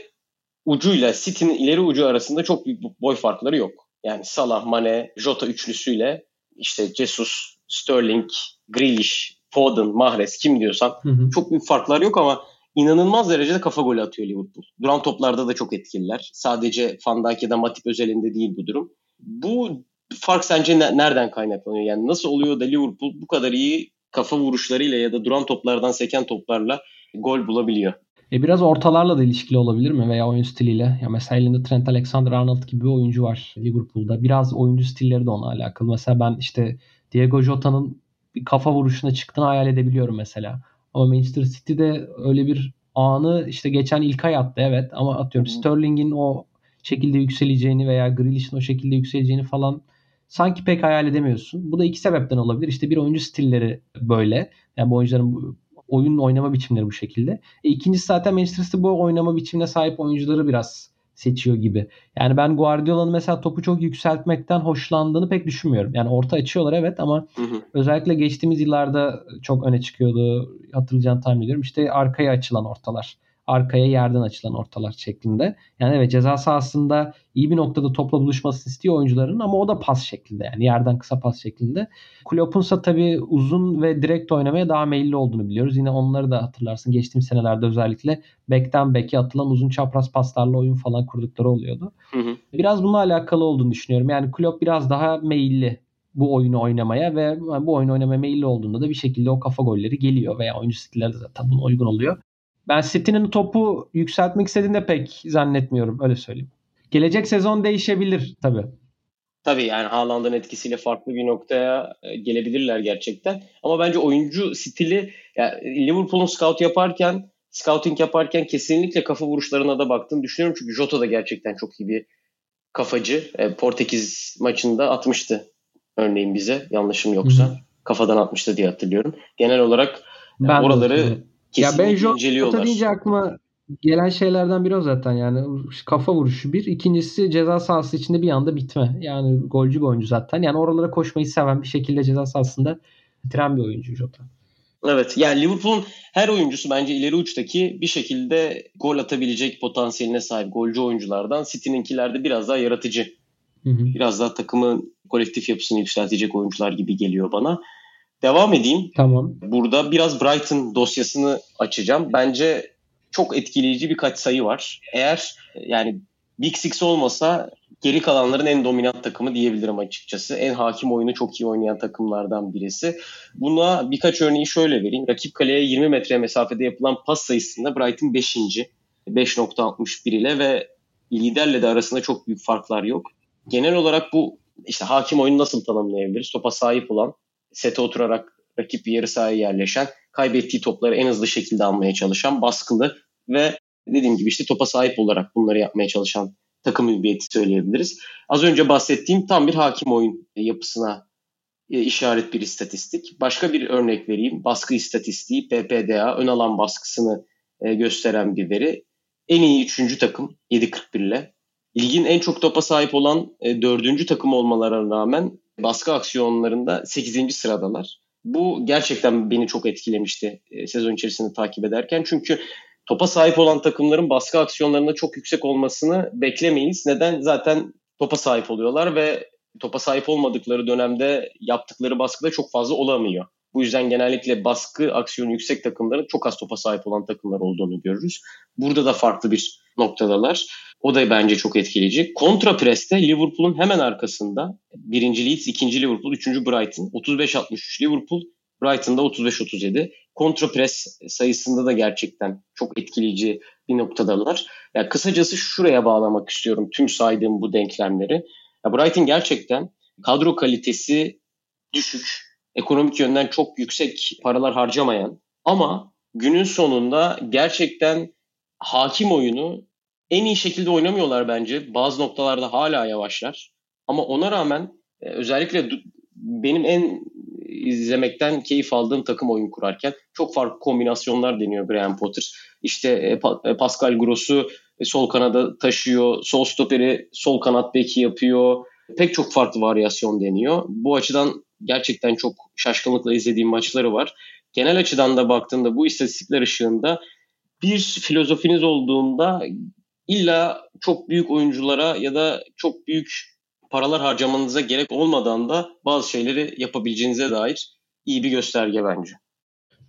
ucuyla City'nin ileri ucu arasında çok büyük boy farkları yok. Yani Salah, Mane, Jota üçlüsüyle işte Jesus, Sterling, Grealish, Foden, Mahrez kim diyorsan hı hı. çok büyük farklar yok ama inanılmaz derecede kafa golü atıyor Liverpool. Duran toplarda da çok etkililer. Sadece Van Dijk ya da Matip özelinde değil bu durum. Bu fark sence ne, nereden kaynaklanıyor? Yani nasıl oluyor da Liverpool bu kadar iyi kafa vuruşlarıyla ya da duran toplardan seken toplarla gol bulabiliyor? E biraz ortalarla da ilişkili olabilir mi veya oyun stiliyle? Ya mesela elinde Trent Alexander-Arnold gibi bir oyuncu var Liverpool'da. Biraz oyuncu stilleri de ona alakalı. Mesela ben işte Diego Jota'nın bir kafa vuruşuna çıktığını hayal edebiliyorum mesela. Ama Manchester City'de öyle bir anı işte geçen ilk ay attı evet ama atıyorum Sterling'in o şekilde yükseleceğini veya Grealish'in o şekilde yükseleceğini falan sanki pek hayal edemiyorsun. Bu da iki sebepten olabilir. İşte bir oyuncu stilleri böyle. Yani bu oyuncuların oyun oynama biçimleri bu şekilde. E, ikincisi zaten Manchester City bu oynama biçimine sahip oyuncuları biraz seçiyor gibi. Yani ben Guardiola'nın mesela topu çok yükseltmekten hoşlandığını pek düşünmüyorum. Yani orta açıyorlar evet ama hı hı. özellikle geçtiğimiz yıllarda çok öne çıkıyordu. Hatırlayacağını tahmin ediyorum. İşte arkaya açılan ortalar arkaya yerden açılan ortalar şeklinde. Yani evet ceza sahasında iyi bir noktada topla buluşmasını istiyor oyuncuların ama o da pas şeklinde yani yerden kısa pas şeklinde. Klopp'un ise tabii uzun ve direkt oynamaya daha meyilli olduğunu biliyoruz. Yine onları da hatırlarsın geçtiğimiz senelerde özellikle bekten beke atılan uzun çapraz paslarla oyun falan kurdukları oluyordu. Hı hı. Biraz bununla alakalı olduğunu düşünüyorum. Yani Klopp biraz daha meyilli bu oyunu oynamaya ve bu oyunu oynamaya meyilli olduğunda da bir şekilde o kafa golleri geliyor veya oyuncu stilleri de zaten buna uygun oluyor. Ben City'nin topu yükseltmek istediğini de pek zannetmiyorum. Öyle söyleyeyim. Gelecek sezon değişebilir tabii. Tabii yani Haaland'ın etkisiyle farklı bir noktaya e, gelebilirler gerçekten. Ama bence oyuncu stili yani Liverpool'un scout yaparken scouting yaparken kesinlikle kafa vuruşlarına da baktığını düşünüyorum. Çünkü Jota da gerçekten çok iyi bir kafacı. E, Portekiz maçında atmıştı örneğin bize yanlışım yoksa. Hı-hı. Kafadan atmıştı diye hatırlıyorum. Genel olarak ben oraları Kesinlikle ya ben Jota deyince aklıma gelen şeylerden biri o zaten yani kafa vuruşu bir. ikincisi ceza sahası içinde bir anda bitme. Yani golcü bir oyuncu zaten. Yani oralara koşmayı seven bir şekilde ceza sahasında bitiren bir oyuncu Jota. Evet yani Liverpool'un her oyuncusu bence ileri uçtaki bir şekilde gol atabilecek potansiyeline sahip golcü oyunculardan. City'ninkilerde biraz daha yaratıcı. Hı hı. Biraz daha takımın kolektif yapısını yükseltecek oyuncular gibi geliyor bana. Devam edeyim. Tamam. Burada biraz Brighton dosyasını açacağım. Bence çok etkileyici birkaç sayı var. Eğer yani Big Six olmasa geri kalanların en dominant takımı diyebilirim açıkçası. En hakim oyunu çok iyi oynayan takımlardan birisi. Buna birkaç örneği şöyle vereyim. Rakip kaleye 20 metre mesafede yapılan pas sayısında Brighton 5. 5.61 ile ve liderle de arasında çok büyük farklar yok. Genel olarak bu işte hakim oyunu nasıl tanımlayabiliriz? Topa sahip olan, sete oturarak rakip yarı sahaya yerleşen, kaybettiği topları en hızlı şekilde almaya çalışan, baskılı ve dediğim gibi işte topa sahip olarak bunları yapmaya çalışan takım hüviyeti söyleyebiliriz. Az önce bahsettiğim tam bir hakim oyun yapısına e, işaret bir istatistik. Başka bir örnek vereyim. Baskı istatistiği PPDA ön alan baskısını e, gösteren bir veri. En iyi üçüncü takım 7.41 ile. Ligin en çok topa sahip olan e, dördüncü takım olmalarına rağmen baskı aksiyonlarında 8. sıradalar. Bu gerçekten beni çok etkilemişti e, sezon içerisinde takip ederken. Çünkü topa sahip olan takımların baskı aksiyonlarında çok yüksek olmasını beklemeyiz. Neden? Zaten topa sahip oluyorlar ve topa sahip olmadıkları dönemde yaptıkları baskıda çok fazla olamıyor. Bu yüzden genellikle baskı aksiyonu yüksek takımların çok az topa sahip olan takımlar olduğunu görürüz. Burada da farklı bir noktadalar. O da bence çok etkileyici. Kontra preste Liverpool'un hemen arkasında birinci Leeds, ikinci Liverpool, üçüncü Brighton. 35-63 Liverpool, Brighton'da 35-37. Kontra pres sayısında da gerçekten çok etkileyici bir noktadalar. Yani kısacası şuraya bağlamak istiyorum tüm saydığım bu denklemleri. Ya Brighton gerçekten kadro kalitesi düşük, ekonomik yönden çok yüksek paralar harcamayan ama günün sonunda gerçekten hakim oyunu en iyi şekilde oynamıyorlar bence. Bazı noktalarda hala yavaşlar. Ama ona rağmen e, özellikle benim en izlemekten keyif aldığım takım oyun kurarken çok farklı kombinasyonlar deniyor Graham Potter. İşte e, e, Pascal Gross'u sol kanada taşıyor, sol stoperi sol kanat beki yapıyor. Pek çok farklı varyasyon deniyor. Bu açıdan gerçekten çok şaşkınlıkla izlediğim maçları var. Genel açıdan da baktığında bu istatistikler ışığında bir filozofiniz olduğunda illa çok büyük oyunculara ya da çok büyük paralar harcamanıza gerek olmadan da bazı şeyleri yapabileceğinize dair iyi bir gösterge bence.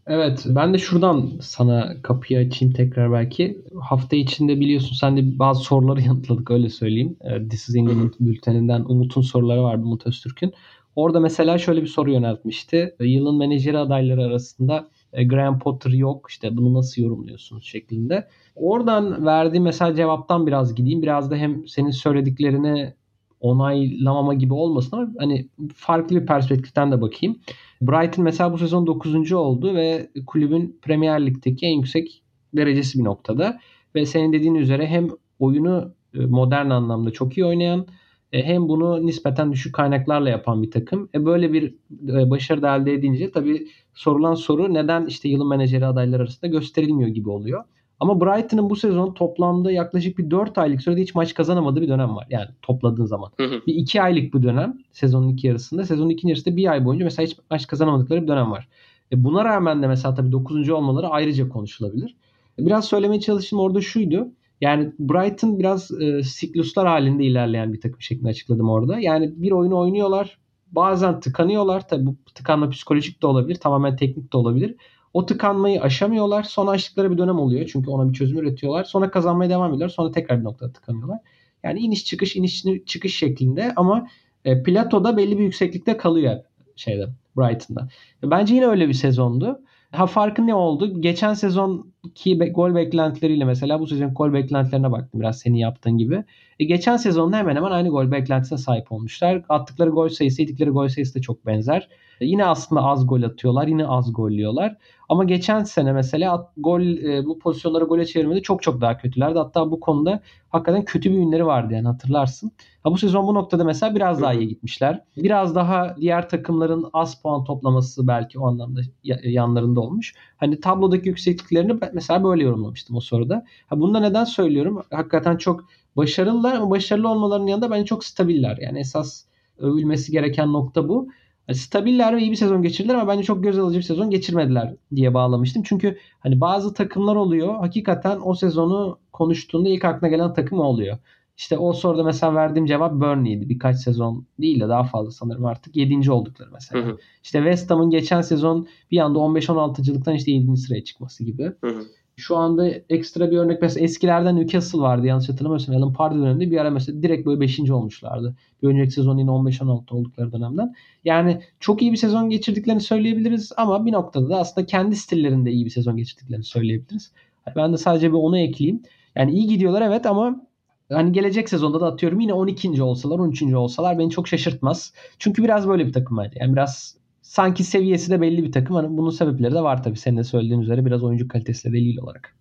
Evet ben de şuradan sana kapıyı açayım tekrar belki. Hafta içinde biliyorsun sen de bazı soruları yanıtladık öyle söyleyeyim. Ee, This is England bülteninden Umut'un soruları vardı Umut Öztürk'ün. Orada mesela şöyle bir soru yöneltmişti. Yılın menajeri adayları arasında Graham Potter yok. İşte bunu nasıl yorumluyorsunuz şeklinde. Oradan verdiği mesela cevaptan biraz gideyim. Biraz da hem senin söylediklerini onaylamama gibi olmasın ama hani farklı bir perspektiften de bakayım. Brighton mesela bu sezon 9. oldu ve kulübün Premier Lig'deki en yüksek derecesi bir noktada. Ve senin dediğin üzere hem oyunu e, modern anlamda çok iyi oynayan e, hem bunu nispeten düşük kaynaklarla yapan bir takım. E böyle bir e, başarı da elde edince tabii sorulan soru neden işte yılın menajeri adayları arasında gösterilmiyor gibi oluyor. Ama Brighton'ın bu sezon toplamda yaklaşık bir 4 aylık sürede hiç maç kazanamadığı bir dönem var. Yani topladığın zaman. Hı hı. Bir 2 aylık bu dönem sezonun ilk yarısında. Sezonun ikinci yarısında bir ay boyunca mesela hiç maç kazanamadıkları bir dönem var. E buna rağmen de mesela tabii 9. olmaları ayrıca konuşulabilir. E biraz söylemeye çalıştığım orada şuydu. Yani Brighton biraz e, sikluslar halinde ilerleyen bir takım şeklinde açıkladım orada. Yani bir oyunu oynuyorlar. Bazen tıkanıyorlar. Tabii bu tıkanma psikolojik de olabilir. Tamamen teknik de olabilir. O tıkanmayı aşamıyorlar. Sonra açtıkları bir dönem oluyor. Çünkü ona bir çözüm üretiyorlar. Sonra kazanmaya devam ediyorlar. Sonra tekrar bir noktada tıkanıyorlar. Yani iniş çıkış iniş çıkış şeklinde ama e, platoda belli bir yükseklikte kalıyor şeyde Brighton'da. Bence yine öyle bir sezondu. Ha farkı ne oldu? Geçen sezonki be- gol beklentileriyle mesela bu sezon gol beklentilerine baktım biraz senin yaptığın gibi. E, geçen sezonda hemen hemen aynı gol beklentisine sahip olmuşlar. Attıkları gol sayısı, yedikleri gol sayısı da çok benzer. E, yine aslında az gol atıyorlar, yine az gol yiyorlar. Ama geçen sene mesela gol e, bu pozisyonları gole çevirmede çok çok daha kötülerdi. Hatta bu konuda hakikaten kötü bir ünleri vardı yani hatırlarsın. Ha, bu sezon bu noktada mesela biraz daha iyi gitmişler. Biraz daha diğer takımların az puan toplaması belki o anlamda yanlarında olmuş. Hani tablodaki yüksekliklerini mesela böyle yorumlamıştım o soruda. Ha, bunu da neden söylüyorum? Hakikaten çok başarılılar ama başarılı olmalarının yanında bence çok stabiller. Yani esas övülmesi gereken nokta bu. Yani stabiller ve iyi bir sezon geçirdiler ama bence çok göz alıcı bir sezon geçirmediler diye bağlamıştım. Çünkü hani bazı takımlar oluyor. Hakikaten o sezonu konuştuğunda ilk aklına gelen takım oluyor. İşte o soruda mesela verdiğim cevap Burnley'di. Birkaç sezon değil de daha fazla sanırım artık. 7. oldukları mesela. Hı hı. İşte West Ham'ın geçen sezon bir anda 15-16'cılıktan işte 7. sıraya çıkması gibi. Hı hı. Şu anda ekstra bir örnek mesela eskilerden Newcastle vardı yanlış hatırlamıyorsam. Alan Pardew döneminde bir ara mesela direkt böyle 5. olmuşlardı. Bir önceki sezon yine 15-16 oldukları dönemden. Yani çok iyi bir sezon geçirdiklerini söyleyebiliriz ama bir noktada da aslında kendi stillerinde iyi bir sezon geçirdiklerini söyleyebiliriz. Ben de sadece bir onu ekleyeyim. Yani iyi gidiyorlar evet ama hani gelecek sezonda da atıyorum yine 12. olsalar 13. olsalar beni çok şaşırtmaz. Çünkü biraz böyle bir takım bence. Yani biraz sanki seviyesi de belli bir takım. Hani bunun sebepleri de var tabii. Senin de söylediğin üzere biraz oyuncu kalitesiyle delil olarak.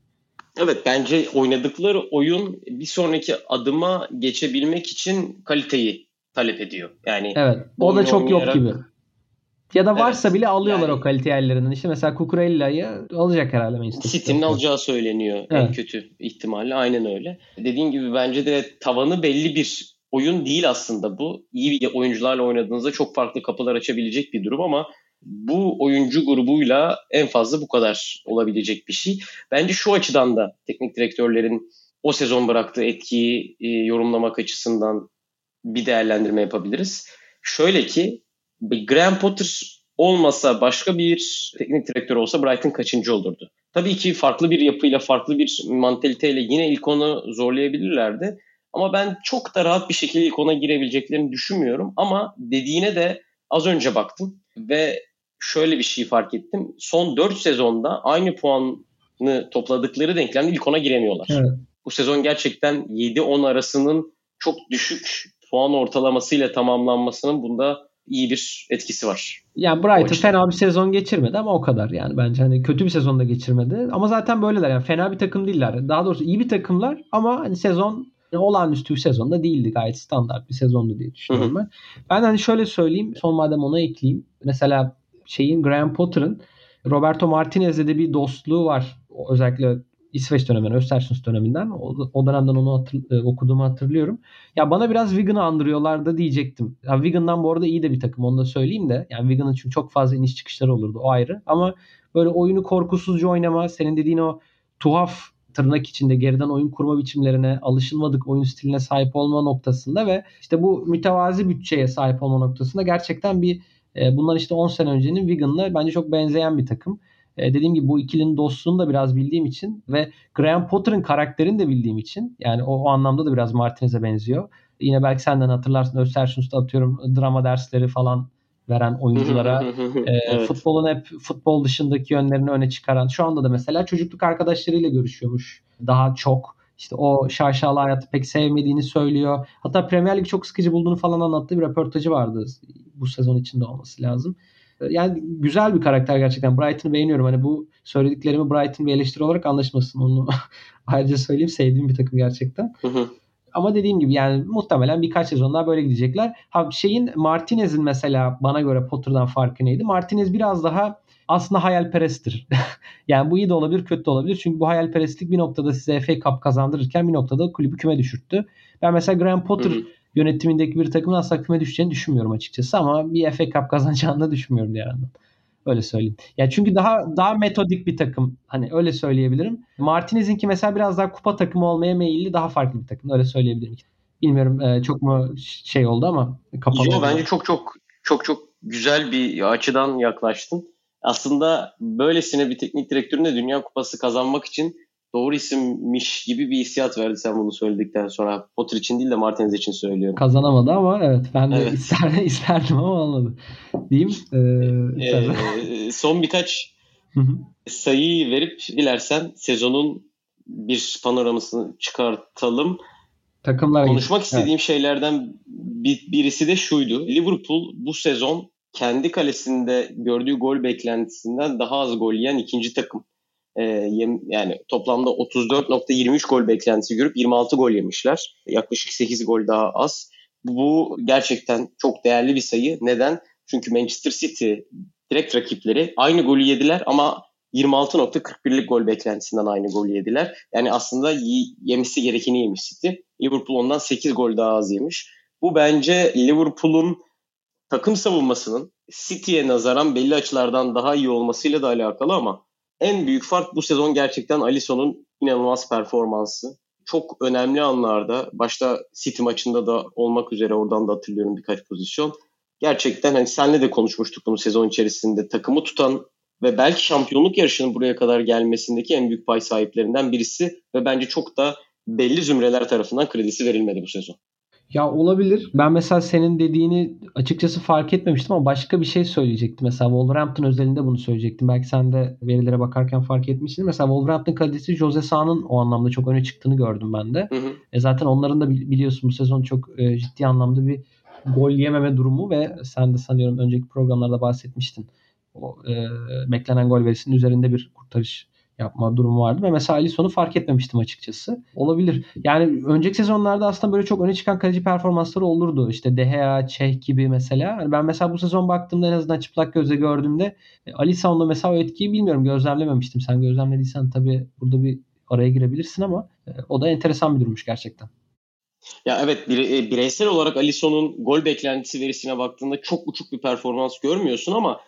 Evet bence oynadıkları oyun bir sonraki adıma geçebilmek için kaliteyi talep ediyor. Yani Evet. O da çok oynayarak... yok gibi. Ya da varsa evet, bile alıyorlar yani, o kalite yerlerinden. İşte mesela Cucurella'yı alacak herhalde Manchester City'nin alacağı söyleniyor evet. en kötü ihtimalle. Aynen öyle. Dediğin gibi bence de tavanı belli bir oyun değil aslında bu. İyi oyuncularla oynadığınızda çok farklı kapılar açabilecek bir durum ama bu oyuncu grubuyla en fazla bu kadar olabilecek bir şey. Bence şu açıdan da teknik direktörlerin o sezon bıraktığı etkiyi e, yorumlamak açısından bir değerlendirme yapabiliriz. Şöyle ki Graham Potter olmasa başka bir teknik direktör olsa Brighton kaçıncı olurdu? Tabii ki farklı bir yapıyla, farklı bir mantaliteyle yine ilk onu zorlayabilirlerdi. Ama ben çok da rahat bir şekilde ilk ona girebileceklerini düşünmüyorum. Ama dediğine de az önce baktım ve şöyle bir şey fark ettim. Son 4 sezonda aynı puanı topladıkları denklemde ilk ona giremiyorlar. Evet. Bu sezon gerçekten 7-10 arasının çok düşük puan ortalamasıyla tamamlanmasının bunda iyi bir etkisi var. Yani Brighton fena bir sezon geçirmedi ama o kadar yani bence hani kötü bir sezonda geçirmedi. Ama zaten böyleler yani fena bir takım değiller. Daha doğrusu iyi bir takımlar ama hani sezon olağanüstü bir sezonda değildi. Gayet standart bir sezondu diye düşünüyorum ben. Ben hani şöyle söyleyeyim. Son madem ona ekleyeyim. Mesela şeyin Graham Potter'ın Roberto Martinez'le de bir dostluğu var. Özellikle İsveç döneminden, Östersund döneminden. O, o dönemden onu hatır, e, okuduğumu hatırlıyorum. Ya bana biraz Wigan'ı andırıyorlar da diyecektim. Ya Wigan'dan bu arada iyi de bir takım onu da söyleyeyim de. Yani Wigan'ın çünkü çok fazla iniş çıkışları olurdu o ayrı. Ama böyle oyunu korkusuzca oynama, senin dediğin o tuhaf tırnak içinde geriden oyun kurma biçimlerine, alışılmadık oyun stiline sahip olma noktasında ve işte bu mütevazi bütçeye sahip olma noktasında gerçekten bir e, bundan işte 10 sene öncenin Wigan'la bence çok benzeyen bir takım. E, dediğim gibi bu ikilinin dostluğunu da biraz bildiğim için ve Graham Potter'ın karakterini de bildiğim için yani o, o anlamda da biraz Martinez'e benziyor. Yine belki senden hatırlarsın Östersund'da atıyorum drama dersleri falan veren oyunculara e, evet. futbolun hep futbol dışındaki yönlerini öne çıkaran şu anda da mesela çocukluk arkadaşlarıyla görüşüyormuş daha çok işte o şaşalı hayatı pek sevmediğini söylüyor. Hatta Premier Lig çok sıkıcı bulduğunu falan anlattığı bir röportajı vardı. Bu sezon içinde olması lazım. Yani güzel bir karakter gerçekten. Brighton'ı beğeniyorum. Hani bu söylediklerimi Brighton bir eleştiri olarak anlaşmasın. Onu ayrıca söyleyeyim. Sevdiğim bir takım gerçekten. Hı hı. Ama dediğim gibi yani muhtemelen birkaç sezon daha böyle gidecekler. Ha şeyin Martinez'in mesela bana göre Potter'dan farkı neydi? Martinez biraz daha aslında hayalperesttir. yani bu iyi de olabilir, kötü de olabilir. Çünkü bu hayalperestlik bir noktada size FA Cup kazandırırken bir noktada kulübü küme düşürttü. Ben mesela Graham Potter Hı-hı. yönetimindeki bir takımın asla küme düşeceğini düşünmüyorum açıkçası ama bir FA Cup kazanacağını da düşünmüyorum diğer yandan. Öyle söyleyeyim. Ya çünkü daha daha metodik bir takım. Hani öyle söyleyebilirim. Martinez'inki mesela biraz daha kupa takımı olmaya meyilli daha farklı bir takım. Öyle söyleyebilirim. Bilmiyorum e, çok mu şey oldu ama kapalı. Yo, bence çok çok çok çok güzel bir açıdan yaklaştın. Aslında böylesine bir teknik direktörün de Dünya Kupası kazanmak için doğru isimmiş gibi bir hissiyat verdi sen bunu söyledikten sonra. Potter için değil de Martinez için söylüyorum. Kazanamadı ama evet ben de evet. ister, isterdim ama olmadı. Diyeyim. Ee, ee, son birkaç sayıyı verip dilersen sezonun bir panoramasını çıkartalım. Takımlar Konuşmak gibi. istediğim evet. şeylerden bir, birisi de şuydu. Liverpool bu sezon kendi kalesinde gördüğü gol beklentisinden daha az gol yiyen ikinci takım. Ee, yani toplamda 34.23 gol beklentisi görüp 26 gol yemişler. Yaklaşık 8 gol daha az. Bu gerçekten çok değerli bir sayı. Neden? Çünkü Manchester City direkt rakipleri aynı golü yediler ama 26.41'lik gol beklentisinden aynı golü yediler. Yani aslında yemesi gerekeni yemiş City. Liverpool ondan 8 gol daha az yemiş. Bu bence Liverpool'un takım savunmasının City'ye nazaran belli açılardan daha iyi olmasıyla da alakalı ama en büyük fark bu sezon gerçekten Alisson'un inanılmaz performansı. Çok önemli anlarda başta City maçında da olmak üzere oradan da hatırlıyorum birkaç pozisyon. Gerçekten hani senle de konuşmuştuk bunu sezon içerisinde takımı tutan ve belki şampiyonluk yarışının buraya kadar gelmesindeki en büyük pay sahiplerinden birisi ve bence çok da belli zümreler tarafından kredisi verilmedi bu sezon. Ya olabilir. Ben mesela senin dediğini açıkçası fark etmemiştim ama başka bir şey söyleyecektim. Mesela Wolverhampton özelinde bunu söyleyecektim. Belki sen de verilere bakarken fark etmişsin. Mesela Wolverhampton kalitesi Jose Sa'nın o anlamda çok öne çıktığını gördüm ben de. Hı hı. E zaten onların da biliyorsun bu sezon çok e, ciddi anlamda bir gol yememe durumu ve sen de sanıyorum önceki programlarda bahsetmiştin. O e, beklenen gol verisinin üzerinde bir kurtarış yapma durumu vardı. Ve mesela Alisson'u fark etmemiştim açıkçası. Olabilir. Yani önceki sezonlarda aslında böyle çok öne çıkan kaleci performansları olurdu. İşte De Gea, Çeh gibi mesela. Yani ben mesela bu sezon baktığımda en azından çıplak gözle gördüğümde e, Alisson'da mesela o etkiyi bilmiyorum gözlemlememiştim. Sen gözlemlediysen tabii burada bir araya girebilirsin ama e, o da enteresan bir durmuş gerçekten. Ya evet e, bireysel olarak Alisson'un gol beklentisi verisine baktığında çok uçuk bir performans görmüyorsun ama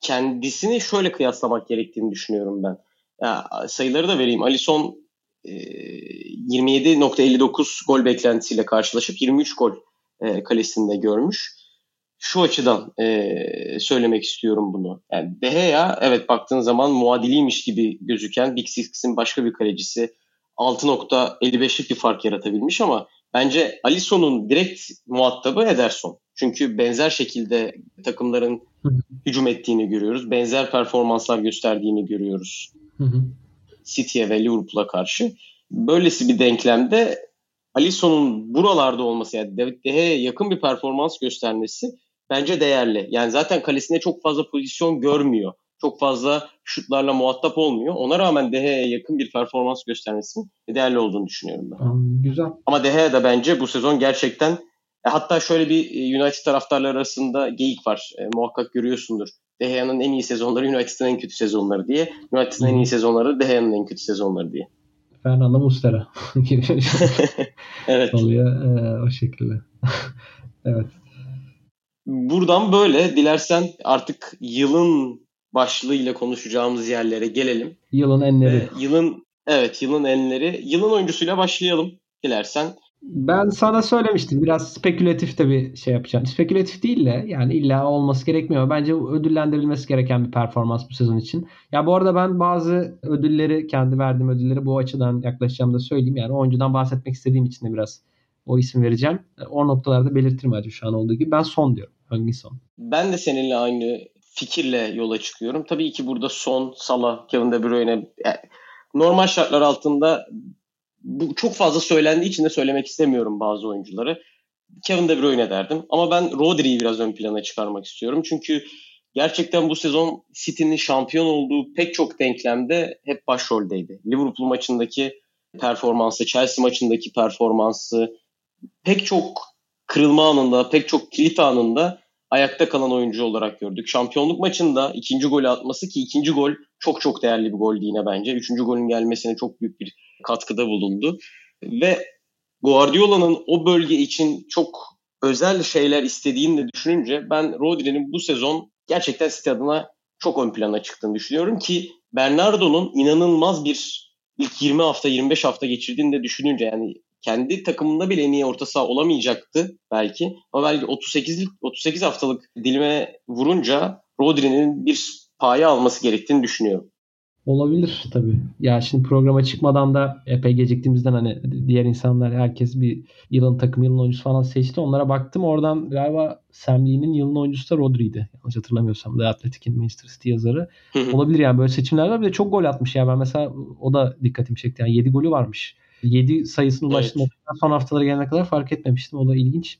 kendisini şöyle kıyaslamak gerektiğini düşünüyorum ben. Ya, sayıları da vereyim. Alisson e, 27.59 gol beklentisiyle karşılaşıp 23 gol e, kalesinde görmüş. Şu açıdan e, söylemek istiyorum bunu. Yani De Gea evet baktığın zaman muadiliymiş gibi gözüken Big Six'in başka bir kalecisi 6.55'lik bir fark yaratabilmiş ama bence Alisson'un direkt muhatabı Ederson. Çünkü benzer şekilde takımların hücum ettiğini görüyoruz. Benzer performanslar gösterdiğini görüyoruz. City'ye ve Liverpool'a karşı. Böylesi bir denklemde Alisson'un buralarda olması yani David De Gea'ya yakın bir performans göstermesi bence değerli. Yani zaten kalesinde çok fazla pozisyon görmüyor. Çok fazla şutlarla muhatap olmuyor. Ona rağmen De Gea'ya yakın bir performans göstermesi değerli olduğunu düşünüyorum ben. Güzel. Ama De Gea da bence bu sezon gerçekten e, hatta şöyle bir e, United taraftarları arasında geyik var. E, muhakkak görüyorsundur. De Gea'nın en iyi sezonları United'ın en kötü sezonları diye. United'ın en iyi sezonları De Gea'nın en kötü sezonları diye. Fernando Mustera evet. oluyor e, o şekilde. evet. Buradan böyle dilersen artık yılın başlığıyla konuşacağımız yerlere gelelim. Yılın enleri. Ee, yılın evet yılın enleri. Yılın oyuncusuyla başlayalım dilersen. Ben sana söylemiştim. Biraz spekülatif de bir şey yapacağım. Spekülatif değil de yani illa olması gerekmiyor. Bence ödüllendirilmesi gereken bir performans bu sezon için. Ya bu arada ben bazı ödülleri, kendi verdiğim ödülleri bu açıdan yaklaşacağımı da söyleyeyim. Yani oyuncudan bahsetmek istediğim için de biraz o isim vereceğim. O noktalarda belirtirim acaba şu an olduğu gibi. Ben son diyorum. Hönginson. Ben de seninle aynı fikirle yola çıkıyorum. Tabii ki burada Son, Salah, Kevin De Bruyne yani normal şartlar altında bu çok fazla söylendiği için de söylemek istemiyorum bazı oyuncuları. Kevin De Bruyne derdim. Ama ben Rodri'yi biraz ön plana çıkarmak istiyorum. Çünkü gerçekten bu sezon City'nin şampiyon olduğu pek çok denklemde hep başroldeydi. Liverpool maçındaki performansı, Chelsea maçındaki performansı, pek çok kırılma anında, pek çok kilit anında ayakta kalan oyuncu olarak gördük. Şampiyonluk maçında ikinci golü atması ki ikinci gol çok çok değerli bir goldü yine bence. Üçüncü golün gelmesine çok büyük bir katkıda bulundu. Ve Guardiola'nın o bölge için çok özel şeyler istediğini de düşününce ben Rodri'nin bu sezon gerçekten City adına çok ön plana çıktığını düşünüyorum ki Bernardo'nun inanılmaz bir ilk 20 hafta 25 hafta geçirdiğini de düşününce yani kendi takımında bile en iyi orta saha olamayacaktı belki. Ama belki 38 38 haftalık dilime vurunca Rodri'nin bir paya alması gerektiğini düşünüyorum. Olabilir tabii. Ya şimdi programa çıkmadan da epey geciktiğimizden hani diğer insanlar herkes bir yılın takım yılın oyuncusu falan seçti. Onlara baktım. Oradan galiba Sam Lee'nin yılın oyuncusu da Rodri'ydi. Yanlış hatırlamıyorsam. The Athletic'in Manchester City yazarı. Olabilir yani böyle seçimler var. Bir de çok gol atmış ya. Ben mesela o da dikkatimi çekti. Yani 7 golü varmış. 7 sayısına ulaştığında evet. son haftalara gelene kadar fark etmemiştim. O da ilginç.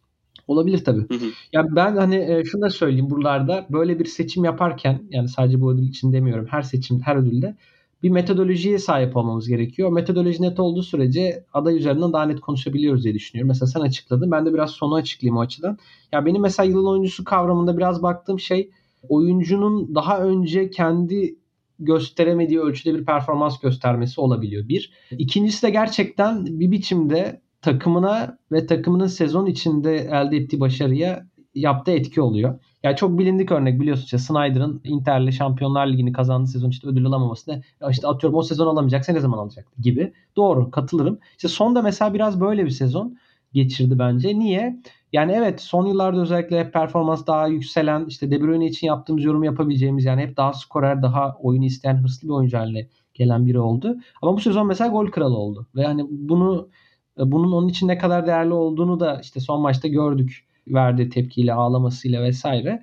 Olabilir tabii. Hı hı. Ya ben hani e, şunu da söyleyeyim buralarda böyle bir seçim yaparken yani sadece bu ödül için demiyorum. Her seçim, her ödülde bir metodolojiye sahip olmamız gerekiyor. Metodoloji net olduğu sürece aday üzerinden daha net konuşabiliyoruz diye düşünüyorum. Mesela sen açıkladın. Ben de biraz sonu açıklayayım o açıdan. Ya benim mesela yılın oyuncusu kavramında biraz baktığım şey oyuncunun daha önce kendi gösteremediği ölçüde bir performans göstermesi olabiliyor. Bir. İkincisi de gerçekten bir biçimde takımına ve takımının sezon içinde elde ettiği başarıya yaptığı etki oluyor. Yani çok bilindik örnek biliyorsun işte Snyder'ın Inter'le Şampiyonlar Ligi'ni kazandığı sezon işte ödül alamaması ne? İşte atıyorum o sezon alamayacaksa ne zaman alacaktı gibi. Doğru katılırım. İşte son da mesela biraz böyle bir sezon geçirdi bence. Niye? Yani evet son yıllarda özellikle hep performans daha yükselen işte De Bruyne için yaptığımız yorum yapabileceğimiz yani hep daha skorer, daha oyunu isteyen hırslı bir oyuncu haline gelen biri oldu. Ama bu sezon mesela gol kralı oldu. Ve hani bunu bunun onun için ne kadar değerli olduğunu da işte son maçta gördük. Verdiği tepkiyle, ağlamasıyla vesaire.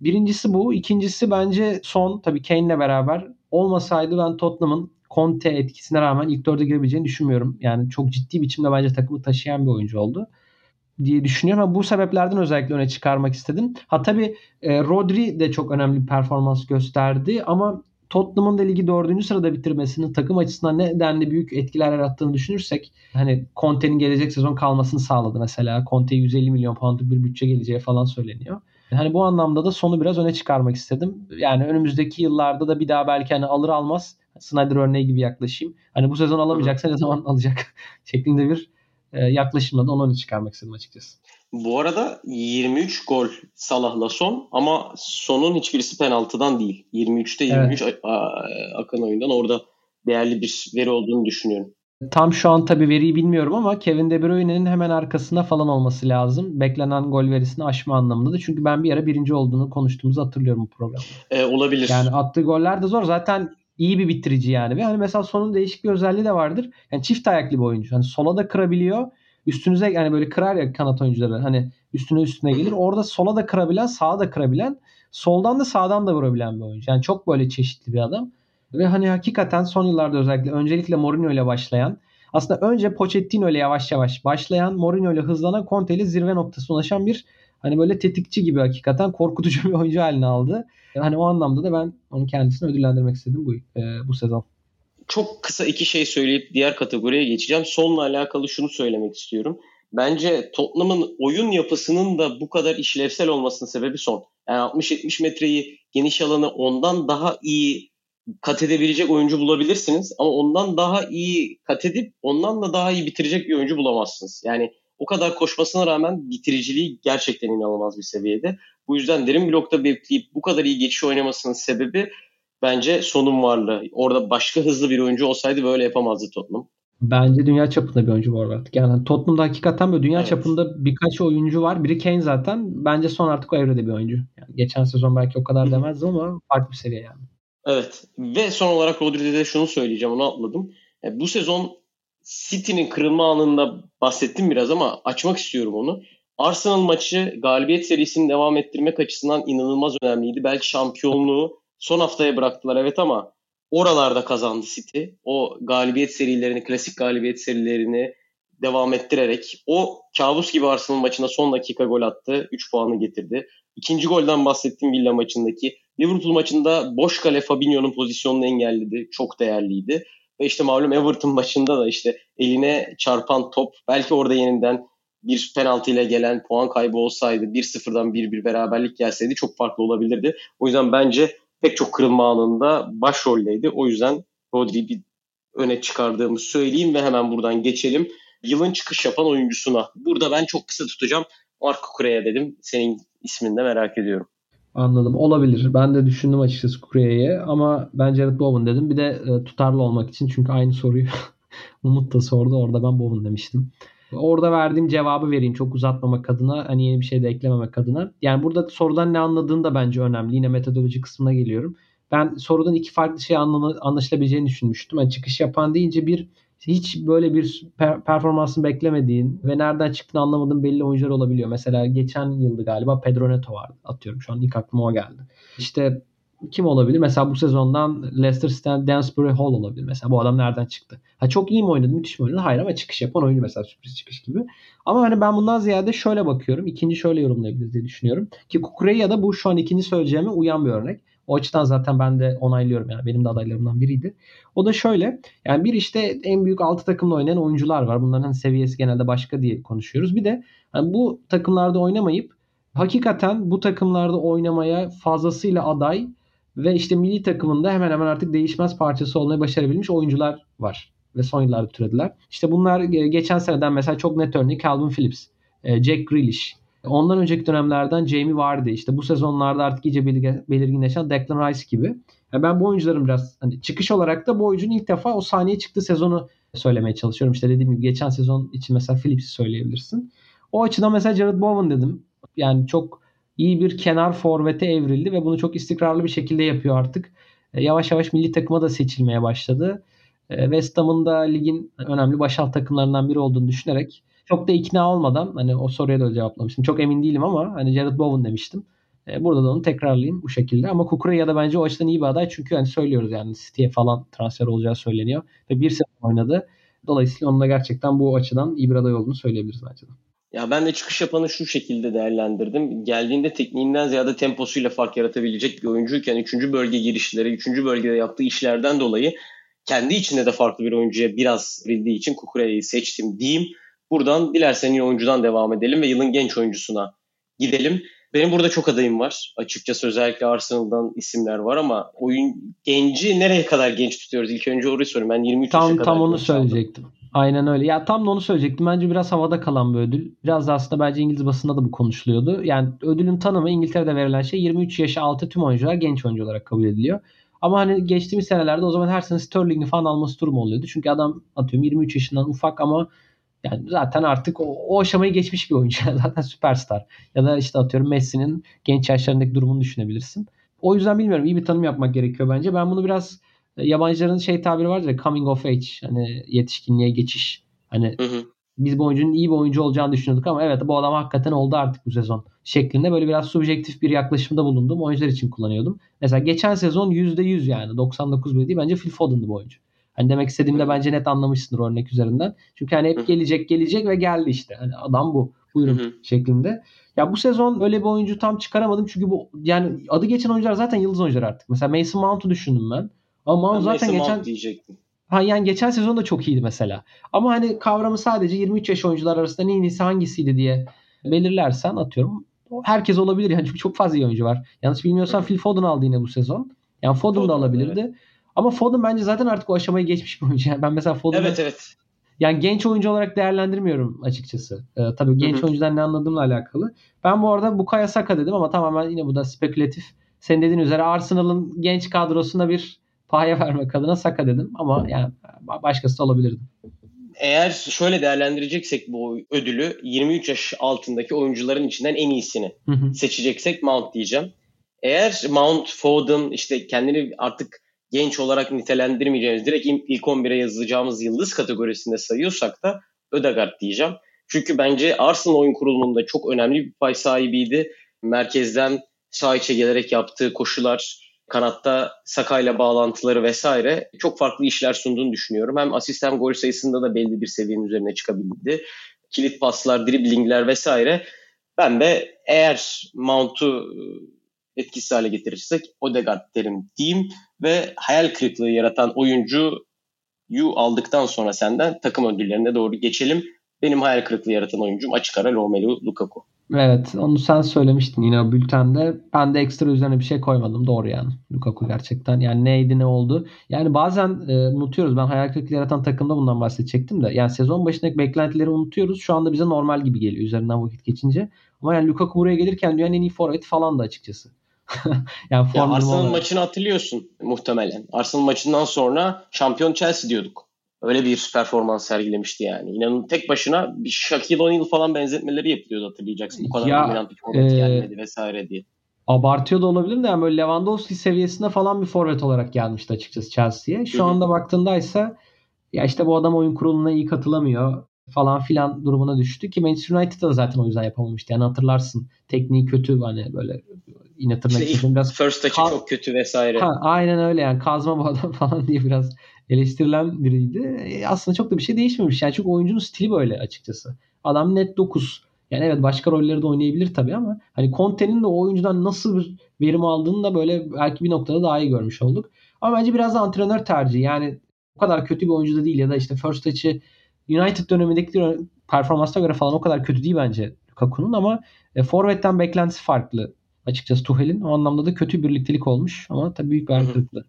Birincisi bu. İkincisi bence son tabii Kane'le beraber olmasaydı ben Tottenham'ın Conte etkisine rağmen ilk dörde girebileceğini düşünmüyorum. Yani çok ciddi biçimde bence takımı taşıyan bir oyuncu oldu diye düşünüyorum. Ama bu sebeplerden özellikle öne çıkarmak istedim. Ha tabii e, Rodri de çok önemli bir performans gösterdi ama Tottenham'ın da ligi dördüncü sırada bitirmesinin takım açısından ne denli büyük etkiler yarattığını düşünürsek hani Conte'nin gelecek sezon kalmasını sağladı mesela. Conte 150 milyon poundluk bir bütçe geleceği falan söyleniyor. Hani bu anlamda da sonu biraz öne çıkarmak istedim. Yani önümüzdeki yıllarda da bir daha belki hani alır almaz Snyder örneği gibi yaklaşayım. Hani bu sezon alamayacaksa ne zaman alacak şeklinde bir e, yaklaşımla da onu öne çıkarmak istedim açıkçası. Bu arada 23 gol Salah'la son ama sonun hiçbirisi penaltıdan değil. 23'te 23 evet. akan oyundan orada değerli bir veri olduğunu düşünüyorum. Tam şu an tabii veriyi bilmiyorum ama Kevin De Bruyne'nin hemen arkasında falan olması lazım. Beklenen gol verisini aşma anlamında da. Çünkü ben bir ara birinci olduğunu konuştuğumuzu hatırlıyorum bu programda. Ee, olabilir. Yani attığı goller de zor. Zaten iyi bir bitirici yani. Ve hani mesela sonun değişik bir özelliği de vardır. Yani çift ayaklı bir oyuncu. Hani sola da kırabiliyor. Üstünüze yani böyle kırar ya kanat oyuncuları. Hani üstüne üstüne gelir. Orada sola da kırabilen, sağa da kırabilen, soldan da sağdan da vurabilen bir oyuncu. Yani çok böyle çeşitli bir adam. Ve hani hakikaten son yıllarda özellikle öncelikle Mourinho ile başlayan aslında önce Pochettino ile yavaş yavaş başlayan Mourinho ile hızlanan Conte ile zirve noktasına ulaşan bir hani böyle tetikçi gibi hakikaten korkutucu bir oyuncu haline aldı. Hani o anlamda da ben onun kendisini ödüllendirmek istedim bu e, bu sezon. Çok kısa iki şey söyleyip diğer kategoriye geçeceğim. Sonla alakalı şunu söylemek istiyorum. Bence Tottenham'ın oyun yapısının da bu kadar işlevsel olmasının sebebi son. Yani 60-70 metreyi geniş alanı ondan daha iyi kat edebilecek oyuncu bulabilirsiniz. Ama ondan daha iyi kat edip ondan da daha iyi bitirecek bir oyuncu bulamazsınız. Yani o kadar koşmasına rağmen bitiriciliği gerçekten inanılmaz bir seviyede. Bu yüzden derin blokta bekleyip bu kadar iyi geçiş oynamasının sebebi bence sonun varlığı. Orada başka hızlı bir oyuncu olsaydı böyle yapamazdı Tottenham. Bence dünya çapında bir oyuncu var artık. Yani Tottenham'da hakikaten böyle dünya evet. çapında birkaç oyuncu var. Biri Kane zaten. Bence son artık o evrede bir oyuncu. Yani geçen sezon belki o kadar demezdim ama farklı bir seviye yani. Evet. Ve son olarak Rodri'de de şunu söyleyeceğim. Onu atladım. Yani e, bu sezon City'nin kırılma anında bahsettim biraz ama açmak istiyorum onu. Arsenal maçı galibiyet serisini devam ettirmek açısından inanılmaz önemliydi. Belki şampiyonluğu son haftaya bıraktılar evet ama oralarda kazandı City. O galibiyet serilerini, klasik galibiyet serilerini devam ettirerek o kabus gibi Arsenal maçına son dakika gol attı. 3 puanı getirdi. İkinci golden bahsettiğim Villa maçındaki. Liverpool maçında boş kale Fabinho'nun pozisyonunu engelledi. Çok değerliydi. Ve işte malum Everton maçında da işte eline çarpan top belki orada yeniden bir penaltı ile gelen puan kaybı olsaydı 1-0'dan 1-1 beraberlik gelseydi çok farklı olabilirdi. O yüzden bence pek çok kırılma anında başroldeydi. O yüzden Rodri'yi bir öne çıkardığımı söyleyeyim ve hemen buradan geçelim. Yılın çıkış yapan oyuncusuna. Burada ben çok kısa tutacağım. Marco Correa dedim. Senin ismini de merak ediyorum. Anladım. Olabilir. Ben de düşündüm açıkçası Kureye'ye ama ben Jared Bowen dedim. Bir de e, tutarlı olmak için çünkü aynı soruyu Umut da sordu. Orada ben Bowen demiştim. Orada verdiğim cevabı vereyim çok uzatmamak adına hani yeni bir şey de eklememek adına. Yani burada sorudan ne anladığın da bence önemli. Yine metodoloji kısmına geliyorum. Ben sorudan iki farklı şey anlaşılabileceğini düşünmüştüm. Yani çıkış yapan deyince bir hiç böyle bir per- performansını beklemediğin ve nereden çıktığını anlamadığın belli oyuncular olabiliyor. Mesela geçen yıldı galiba Pedro Neto vardı. Atıyorum şu an ilk aklıma o geldi. İşte kim olabilir? Mesela bu sezondan Leicester Stand Dansbury Hall olabilir. Mesela bu adam nereden çıktı? Ha çok iyi mi oynadı? Müthiş mi oynadı? Hayır ama çıkış yapan oyuncu mesela sürpriz çıkış gibi. Ama hani ben bundan ziyade şöyle bakıyorum. İkinci şöyle yorumlayabiliriz diye düşünüyorum. Ki Kukureya da bu şu an ikinci söyleyeceğime uyan bir örnek. O açıdan zaten ben de onaylıyorum yani benim de adaylarımdan biriydi. O da şöyle yani bir işte en büyük altı takımla oynayan oyuncular var. Bunların hani seviyesi genelde başka diye konuşuyoruz. Bir de yani bu takımlarda oynamayıp hakikaten bu takımlarda oynamaya fazlasıyla aday ve işte milli takımında hemen hemen artık değişmez parçası olmayı başarabilmiş oyuncular var. Ve son yıllarda türediler. İşte bunlar geçen seneden mesela çok net örneği Calvin Phillips, e, Jack Grealish, Ondan önceki dönemlerden Jamie vardı. İşte bu sezonlarda artık iyice belirginleşen Declan Rice gibi. Yani ben bu oyuncuların biraz hani çıkış olarak da bu oyuncunun ilk defa o saniye çıktığı sezonu söylemeye çalışıyorum. İşte dediğim gibi geçen sezon için mesela Phillips'i söyleyebilirsin. O açıdan mesela Jared Bowen dedim. Yani çok iyi bir kenar forvete evrildi ve bunu çok istikrarlı bir şekilde yapıyor artık. E, yavaş yavaş milli takıma da seçilmeye başladı. E, West Ham'ın da ligin önemli başalt takımlarından biri olduğunu düşünerek çok da ikna olmadan hani o soruya da cevaplamıştım. Çok emin değilim ama hani Jared Bowen demiştim. E, burada da onu tekrarlayayım bu şekilde. Ama Kukureya da bence o açıdan iyi bir aday. Çünkü hani söylüyoruz yani City'ye falan transfer olacağı söyleniyor. Ve bir sezon oynadı. Dolayısıyla onun da gerçekten bu açıdan iyi bir aday olduğunu söyleyebiliriz bence de. Ya ben de çıkış yapanı şu şekilde değerlendirdim. Geldiğinde tekniğinden ziyade temposuyla fark yaratabilecek bir oyuncuyken 3. bölge girişleri, 3. bölgede yaptığı işlerden dolayı kendi içinde de farklı bir oyuncuya biraz bildiği için Kukureya'yı seçtim diyeyim. Buradan dilersen yine oyuncudan devam edelim ve yılın genç oyuncusuna gidelim. Benim burada çok adayım var. Açıkçası özellikle Arsenal'dan isimler var ama oyun genci nereye kadar genç tutuyoruz? İlk önce orayı sorayım. Ben 23 tam, yaşa kadar Tam onu söyleyecektim. Aldım. Aynen öyle. Ya tam da onu söyleyecektim. Bence biraz havada kalan bir ödül. Biraz da aslında bence İngiliz basında da bu konuşuluyordu. Yani ödülün tanımı İngiltere'de verilen şey 23 yaş altı tüm oyuncular genç oyuncu olarak kabul ediliyor. Ama hani geçtiğimiz senelerde o zaman her sene Sterling'i falan alması durumu oluyordu. Çünkü adam atıyorum 23 yaşından ufak ama yani zaten artık o, o aşamayı geçmiş bir oyuncu. zaten süperstar. Ya da işte atıyorum Messi'nin genç yaşlarındaki durumunu düşünebilirsin. O yüzden bilmiyorum. iyi bir tanım yapmak gerekiyor bence. Ben bunu biraz yabancıların şey tabiri vardır ya coming of age. Hani yetişkinliğe geçiş. Hani hı hı. biz bu oyuncunun iyi bir oyuncu olacağını düşünüyorduk ama evet bu adam hakikaten oldu artık bu sezon. Şeklinde böyle biraz subjektif bir yaklaşımda bulundum. Oyuncular için kullanıyordum. Mesela geçen sezon %100 yani 99 bile değil bence Phil Foden'dı bu oyuncu. Hani demek istediğimde bence net anlamışsındır örnek üzerinden. Çünkü hani hep gelecek gelecek ve geldi işte. Hani adam bu. Buyurun şeklinde. Ya bu sezon öyle bir oyuncu tam çıkaramadım çünkü bu yani adı geçen oyuncular zaten yıldız oyuncular artık. Mesela Mason Mount'u düşündüm ben. Ama Mount zaten geçen Mount diyecektim. Ha yani geçen sezon da çok iyiydi mesela. Ama hani kavramı sadece 23 yaş oyuncular arasında en iyisi hangisiydi diye belirlersen atıyorum. Herkes olabilir yani çünkü çok fazla iyi oyuncu var. Yanlış bilmiyorsam Phil Foden aldı yine bu sezon. Yani Foden, Foden da alabilirdi. Evet. Ama Foden bence zaten artık o aşamayı geçmiş bir oyuncu. Yani ben mesela Foden'ı Evet evet. Yani genç oyuncu olarak değerlendirmiyorum açıkçası. Ee, tabii genç Hı-hı. oyuncudan ne anladığımla alakalı. Ben bu arada Bukayo Saka dedim ama tamamen yine bu da spekülatif. Senin dediğin üzere Arsenal'ın genç kadrosuna bir paya vermek adına Saka dedim ama yani başkası da olabilirdi. Eğer şöyle değerlendireceksek bu ödülü 23 yaş altındaki oyuncuların içinden en iyisini Hı-hı. seçeceksek Mount diyeceğim. Eğer Mount, Foden işte kendini artık genç olarak nitelendirmeyeceğimiz, direkt ilk 11'e yazacağımız yıldız kategorisinde sayıyorsak da Ödegaard diyeceğim. Çünkü bence Arsenal oyun kurulumunda çok önemli bir pay sahibiydi. Merkezden sağ içe gelerek yaptığı koşular, kanatta Saka'yla bağlantıları vesaire çok farklı işler sunduğunu düşünüyorum. Hem asist hem gol sayısında da belli bir seviyenin üzerine çıkabildi. Kilit paslar, driblingler vesaire. Ben de eğer Mount'u etkisiz hale getirirsek Odegaard derim diyeyim ve hayal kırıklığı yaratan oyuncu yu aldıktan sonra senden takım ödüllerine doğru geçelim. Benim hayal kırıklığı yaratan oyuncum açık ara Romelu Lukaku. Evet onu sen söylemiştin yine bültende. Ben de ekstra üzerine bir şey koymadım. Doğru yani. Lukaku gerçekten. Yani neydi ne oldu. Yani bazen e, unutuyoruz. Ben hayal kırıklığı yaratan takımda bundan bahsedecektim de. Yani sezon başındaki beklentileri unutuyoruz. Şu anda bize normal gibi geliyor üzerinden vakit geçince. Ama yani Lukaku buraya gelirken dünyanın en iyi forveti falan da açıkçası. yani ya Arsenal maçını hatırlıyorsun muhtemelen. Arsenal maçından sonra şampiyon Chelsea diyorduk. Öyle bir performans sergilemişti yani. İnanın tek başına bir Shaquille O'Neal falan benzetmeleri yapılıyordu hatırlayacaksın. Bu kadar ya, dominant bir forvet e, gelmedi vesaire diye. Abartıyor da olabilir de yani böyle Lewandowski seviyesinde falan bir forvet olarak gelmişti açıkçası Chelsea'ye. Şu Hı-hı. anda baktığında ise ya işte bu adam oyun kuruluna iyi katılamıyor falan filan durumuna düştü ki Manchester United da zaten o yüzden yapamamıştı. Yani hatırlarsın tekniği kötü hani böyle yine tırnak işte biraz first touch'ı çok kötü vesaire. Ha, aynen öyle yani kazma bu adam falan diye biraz eleştirilen biriydi. E, aslında çok da bir şey değişmemiş. Yani çünkü oyuncunun stili böyle açıkçası. Adam net 9. Yani evet başka rolleri de oynayabilir tabii ama hani Conte'nin de o oyuncudan nasıl bir verim aldığını da böyle belki bir noktada daha iyi görmüş olduk. Ama bence biraz da antrenör tercihi. Yani o kadar kötü bir oyuncu da değil ya da işte first touch'ı United dönemindeki performansa göre falan o kadar kötü değil bence Lukaku'nun ama e, forvetten beklentisi farklı açıkçası Tuchel'in. O anlamda da kötü birliktelik olmuş ama tabii büyük bir ayrılıklı.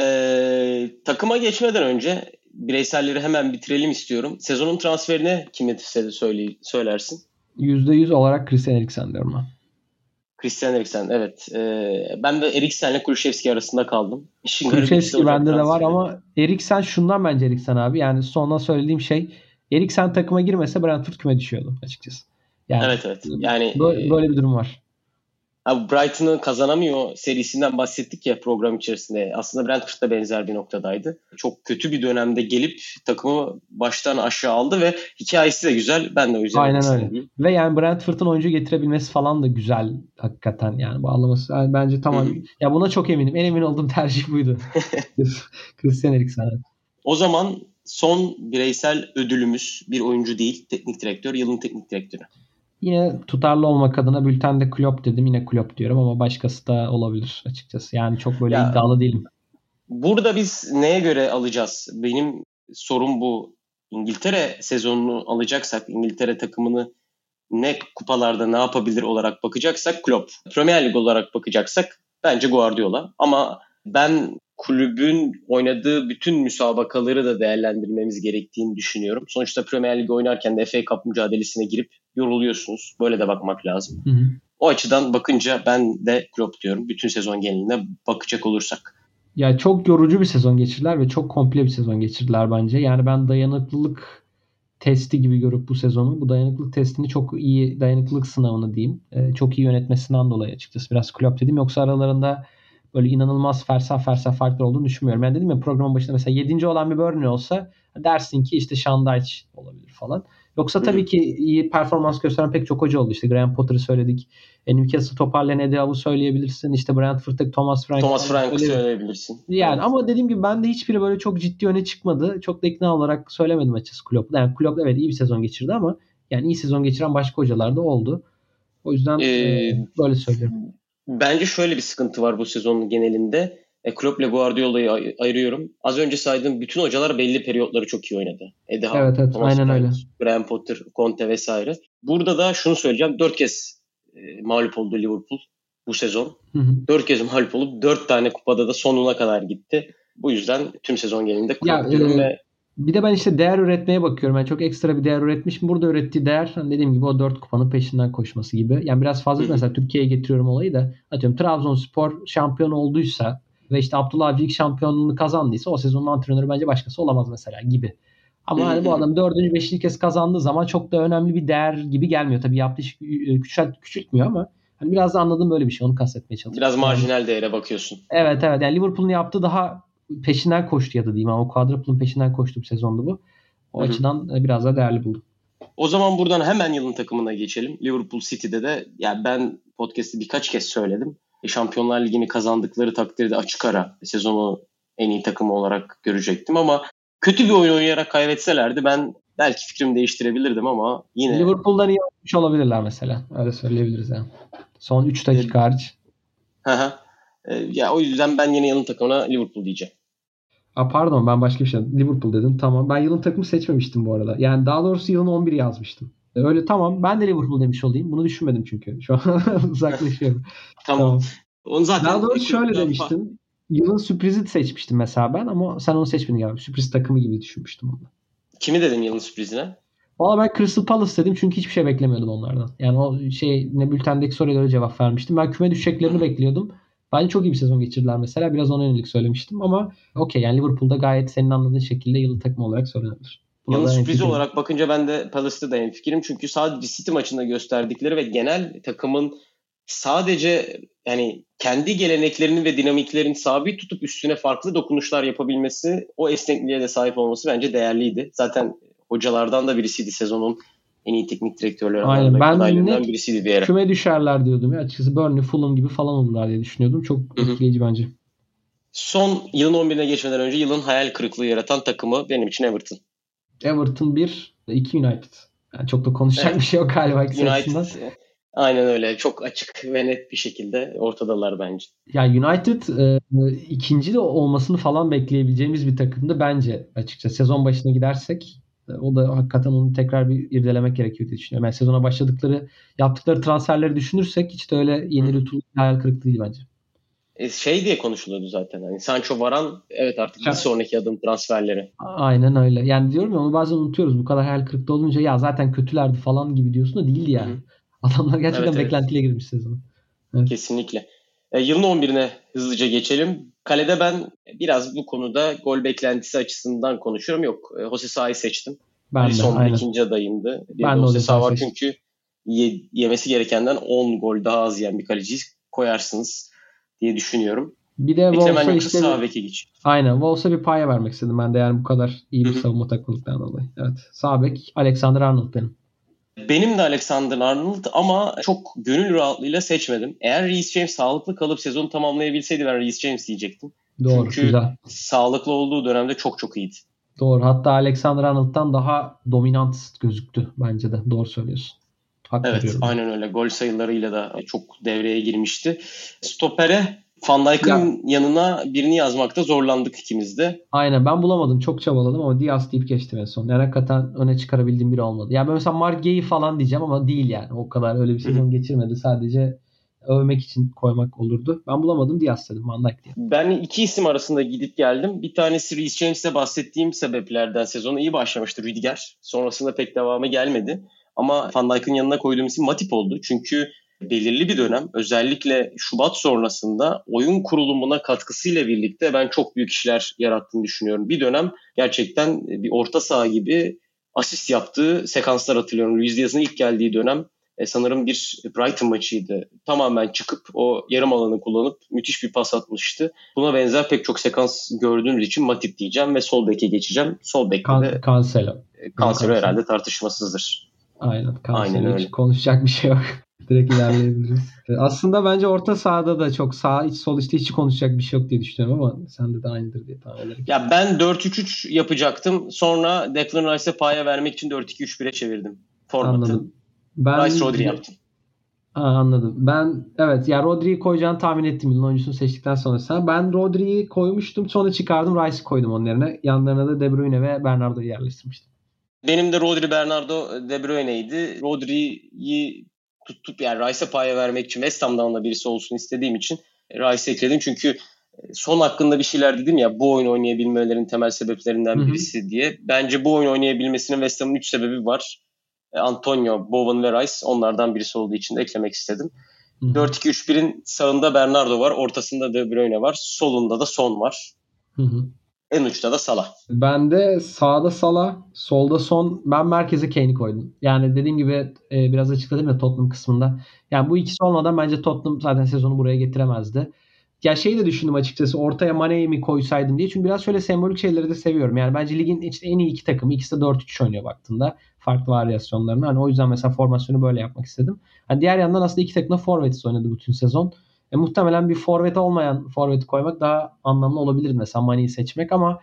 Ee, takıma geçmeden önce bireyselleri hemen bitirelim istiyorum. Sezonun transferine kimi söyle, söylersin? %100 olarak Christian Eriksen diyorum ben. Christian Eriksen evet. Ee, ben de Eriksen'le Kulüşevski arasında kaldım. İşin Kulüşevski bende de var ama Eriksen şundan bence Eriksen abi. Yani sonuna söylediğim şey Eriksen takıma girmese Brentford küme düşüyordu açıkçası. Yani, evet evet. Yani böyle, böyle bir durum var. Abi Brighton'ın kazanamıyor serisinden bahsettik ya program içerisinde. Aslında Brentford da benzer bir noktadaydı. Çok kötü bir dönemde gelip takımı baştan aşağı aldı ve hikayesi de güzel. Ben de o yüzden Aynen öyle. Diyeyim. Ve yani Brentford'un oyuncu getirebilmesi falan da güzel hakikaten yani bağlaması. Yani bence tamam. Hı-hı. Ya buna çok eminim. En emin olduğum tercih buydu. Christian Eriksen. O zaman son bireysel ödülümüz bir oyuncu değil, teknik direktör, yılın teknik direktörü. Yine tutarlı olmak adına bültende Klopp dedim. Yine Klopp diyorum ama başkası da olabilir açıkçası. Yani çok böyle ya, iddialı değilim. Burada biz neye göre alacağız? Benim sorum bu. İngiltere sezonunu alacaksak, İngiltere takımını ne kupalarda ne yapabilir olarak bakacaksak Klopp. Premier Lig olarak bakacaksak bence Guardiola. Ama ben kulübün oynadığı bütün müsabakaları da değerlendirmemiz gerektiğini düşünüyorum. Sonuçta Premier Lig oynarken de FA Cup mücadelesine girip yoruluyorsunuz. Böyle de bakmak lazım. Hı hı. O açıdan bakınca ben de Klopp diyorum. Bütün sezon geneline bakacak olursak. Ya çok yorucu bir sezon geçirdiler ve çok komple bir sezon geçirdiler bence. Yani ben dayanıklılık testi gibi görüp bu sezonu bu dayanıklılık testini çok iyi dayanıklılık sınavını diyeyim. Ee, çok iyi yönetmesinden dolayı açıkçası biraz Klopp dedim. Yoksa aralarında böyle inanılmaz fersah fersah farklı olduğunu düşünmüyorum. Ben dedim ya programın başında mesela 7. olan bir Burnley olsa dersin ki işte Shandaich olabilir falan. Yoksa tabii ki iyi performans gösteren pek çok hoca oldu. İşte Graham Potter'ı söyledik. E, Newcastle toparlayan Howe'u söyleyebilirsin. İşte Brentford'da Thomas Frank. Thomas Frank'ı söyleyebilirsin. Yani evet. ama dediğim gibi ben de hiçbiri böyle çok ciddi öne çıkmadı. Çok da ikna olarak söylemedim açıkçası Klopp. Yani Klopp evet iyi bir sezon geçirdi ama yani iyi sezon geçiren başka hocalar da oldu. O yüzden ee, e, böyle söylüyorum. Bence şöyle bir sıkıntı var bu sezonun genelinde. E, Klopp ile Guardiola'yı ay- ayırıyorum. Az önce saydığım bütün hocalar belli periyotları çok iyi oynadı. Eddie Howe, evet, evet, Thomas aynen Frank, öyle. Graham Potter, Conte vesaire. Burada da şunu söyleyeceğim. Dört kez e, mağlup oldu Liverpool bu sezon. Hı hı. Dört kez mağlup olup dört tane kupada da sonuna kadar gitti. Bu yüzden tüm sezon genelinde Klopp diyorum e, ve bir de ben işte değer üretmeye bakıyorum. Yani çok ekstra bir değer üretmiş. Burada ürettiği değer hani dediğim gibi o dört kupanın peşinden koşması gibi. Yani biraz fazla mesela Türkiye'ye getiriyorum olayı da. Atıyorum Trabzonspor şampiyon olduysa ve işte Abdullah Avcı kişampiyonluğunu kazandıysa o sezonun antrenörü bence başkası olamaz mesela gibi. Ama hani bu adam dördüncü, beşinci kez kazandığı zaman çok da önemli bir değer gibi gelmiyor. Tabii yaptığı iş e, küçült, küçültmüyor ama hani biraz da anladığım böyle bir şey. Onu kastetmeye çalışıyorum. Biraz marjinal değere bakıyorsun. Evet evet. Yani Liverpool'un yaptığı daha peşinden koştu ya da diyeyim ama o quadruple'ın peşinden koştu bir sezondu bu. O Hı-hı. açıdan e, biraz daha değerli buldum. O zaman buradan hemen yılın takımına geçelim. Liverpool City'de de ya yani ben podcast'te birkaç kez söyledim. E, Şampiyonlar Ligi'ni kazandıkları takdirde açık ara sezonu en iyi takımı olarak görecektim ama kötü bir oyun oynayarak kaybetselerdi ben belki fikrimi değiştirebilirdim ama yine Liverpool'dan iyi oynamış olabilirler mesela. Öyle söyleyebiliriz yani. Son 3 dakika hariç. Hı hı. E, ya o yüzden ben yine yılın takımına Liverpool diyeceğim. Aa, pardon ben başka bir şey Liverpool dedim. Tamam. Ben yılın takımı seçmemiştim bu arada. Yani daha doğrusu yılın 11'i yazmıştım. E, öyle tamam. Ben de Liverpool demiş olayım. Bunu düşünmedim çünkü. Şu an uzaklaşıyorum. tamam. tamam. Onu zaten daha doğrusu şöyle demiştim. Yılın sürprizi seçmiştim mesela ben ama sen onu seçmedin galiba. Sürpriz takımı gibi düşünmüştüm onu. Kimi dedim yılın sürprizine? Valla ben Crystal Palace dedim çünkü hiçbir şey beklemiyordum onlardan. Yani o şey ne bültendeki soruya öyle cevap vermiştim. Ben küme düşeceklerini bekliyordum. Bence çok iyi bir sezon geçirdiler mesela. Biraz ona yönelik söylemiştim ama okey yani Liverpool'da gayet senin anladığın şekilde yılı takım olarak söylenebilir. Yılın sürprizi olarak bakınca ben de Palace'da da fikrim. Çünkü sadece City maçında gösterdikleri ve genel takımın sadece yani kendi geleneklerini ve dinamiklerini sabit tutup üstüne farklı dokunuşlar yapabilmesi, o esnekliğe de sahip olması bence değerliydi. Zaten hocalardan da birisiydi sezonun en iyi teknik direktörler Aynen. Ben net birisiydi bir ara. küme düşerler diyordum ya. Açıkçası Burnley, Fulham gibi falan olurlar diye düşünüyordum. Çok Hı-hı. etkileyici bence. Son yılın 11'ine geçmeden önce yılın hayal kırıklığı yaratan takımı benim için Everton. Everton 1, 2 United. Yani çok da konuşacak evet. bir şey yok galiba. United, Aynen öyle. Çok açık ve net bir şekilde ortadalar bence. Ya United e, ikinci de olmasını falan bekleyebileceğimiz bir takımdı bence açıkçası. Sezon başına gidersek e, o da hakikaten onu tekrar bir irdelemek gerekiyor diye düşünüyorum. Yani sezona başladıkları, yaptıkları transferleri düşünürsek hiç de öyle yeni bir hayal kırıklığı değil bence. E, şey diye konuşuluyordu zaten. Hani Sancho Varan evet artık bir sonraki adım transferleri. Aynen öyle. Yani diyorum ya onu bazen unutuyoruz. Bu kadar hayal kırıklığı olunca ya zaten kötülerdi falan gibi diyorsun da değildi yani. Hı. Adamlar gerçekten evet, beklentiyle evet. girmiş sezonu. Evet. Kesinlikle. E, yılın 11'ine hızlıca geçelim. Kalede ben biraz bu konuda gol beklentisi açısından konuşuyorum. Yok e, Jose Sa'yı seçtim. Ben de, son aynen. ikinci adayımdı. Bir ben de Jose Sa var çünkü ye, yemesi gerekenden 10 gol daha az yiyen bir kaleci koyarsınız diye düşünüyorum. Bir de Wolves'a işte sağ beke geç. Aynen. Wolves'a bir paya vermek istedim ben de yani bu kadar iyi bir savunma takımlıktan dolayı. Evet. Sağ bek Alexander Arnold benim. Benim de Alexander Arnold ama çok gönül rahatlığıyla seçmedim. Eğer Reece James sağlıklı kalıp sezonu tamamlayabilseydi ben Reece James diyecektim. Doğru, Çünkü güzel. sağlıklı olduğu dönemde çok çok iyiydi. Doğru. Hatta Alexander Arnold'dan daha dominant gözüktü bence de. Doğru söylüyorsun. Hak evet veriyorum. aynen öyle. Gol sayılarıyla da çok devreye girmişti. Stopper'e Van Dijk'ın ya. yanına birini yazmakta zorlandık ikimiz de. Aynen ben bulamadım. Çok çabaladım ama Diaz deyip geçtim en son. Yani hakikaten öne çıkarabildiğim biri olmadı. Yani ben mesela Mark Gay'i falan diyeceğim ama değil yani. O kadar öyle bir sezon geçirmedi. Sadece övmek için koymak olurdu. Ben bulamadım Diaz dedim. Van Dijk diye. Ben iki isim arasında gidip geldim. Bir tanesi Reece James'te bahsettiğim sebeplerden sezonu iyi başlamıştı Rüdiger. Sonrasında pek devamı gelmedi. Ama Van Dijk'ın yanına koyduğum isim Matip oldu. Çünkü belirli bir dönem özellikle Şubat sonrasında oyun kurulumuna katkısıyla birlikte ben çok büyük işler yarattığını düşünüyorum. Bir dönem gerçekten bir orta saha gibi asist yaptığı sekanslar hatırlıyorum. Luis Diaz'ın ilk geldiği dönem e, sanırım bir Brighton maçıydı. Tamamen çıkıp o yarım alanı kullanıp müthiş bir pas atmıştı. Buna benzer pek çok sekans gördüğümüz için Matip diyeceğim ve sol beke geçeceğim. Sol bekte Kan- de Cancelo. Cancelo herhalde tartışmasızdır. Aynen. Aynen öyle. konuşacak bir şey yok. Direkt ilerleyebiliriz. E, aslında bence orta sahada da çok sağ iç sol işte hiç konuşacak bir şey yok diye düşünüyorum ama sende de aynıdır diye tahmin ederim. Ya ben 4-3-3 yapacaktım. Sonra Declan Rice'e paya vermek için 4-2-3-1'e çevirdim. Formatı. Anladım. Ben, Rice Rodri yaptım. Ha, anladım. Ben evet ya Rodri'yi koyacağını tahmin ettim yılın oyuncusunu seçtikten sonra sen. Ben Rodri'yi koymuştum sonra çıkardım Rice'i koydum onun yerine. Yanlarına da De Bruyne ve Bernardo'yu yerleştirmiştim. Benim de Rodri, Bernardo, De Bruyne'ydi. Rodri'yi tutup yani Rice'a paya vermek için West Ham'dan da birisi olsun istediğim için Rice'i ekledim. Çünkü e, son hakkında bir şeyler dedim ya bu oyun oynayabilmelerinin temel sebeplerinden birisi Hı-hı. diye. Bence bu oyun oynayabilmesinin West Ham'ın 3 sebebi var. E, Antonio, Bowen ve Rice onlardan birisi olduğu için de eklemek istedim. 4-2-3-1'in sağında Bernardo var, ortasında De Bruyne var, solunda da Son var. Hı hı. En uçta da Salah. Ben de sağda Salah, solda Son. Ben merkeze Kane'i koydum. Yani dediğim gibi e, biraz açıkladım ya Tottenham kısmında. Yani bu ikisi olmadan bence Tottenham zaten sezonu buraya getiremezdi. Ya şeyi de düşündüm açıkçası ortaya Mane'yi mi koysaydım diye. Çünkü biraz şöyle sembolik şeyleri de seviyorum. Yani bence ligin işte en iyi iki takım. İkisi de 4-3 oynuyor baktığında. Farklı varyasyonlarını. Hani o yüzden mesela formasyonu böyle yapmak istedim. Hani diğer yandan aslında iki takım da forvetsiz oynadı bütün sezon. E, muhtemelen bir forvet olmayan forveti koymak daha anlamlı olabilir mesela Mane'yi seçmek ama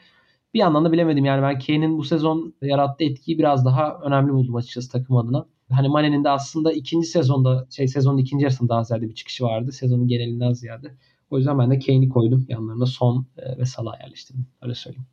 bir yandan da bilemedim. Yani ben Kane'in bu sezon yarattığı etkiyi biraz daha önemli buldum açıkçası takım adına. Hani Mane'nin de aslında ikinci sezonda şey sezonun ikinci yarısında daha ziyade bir çıkışı vardı. Sezonun genelinden ziyade. O yüzden ben de Kane'i koydum. Yanlarına Son e, ve Salah yerleştirdim. Öyle söyleyeyim.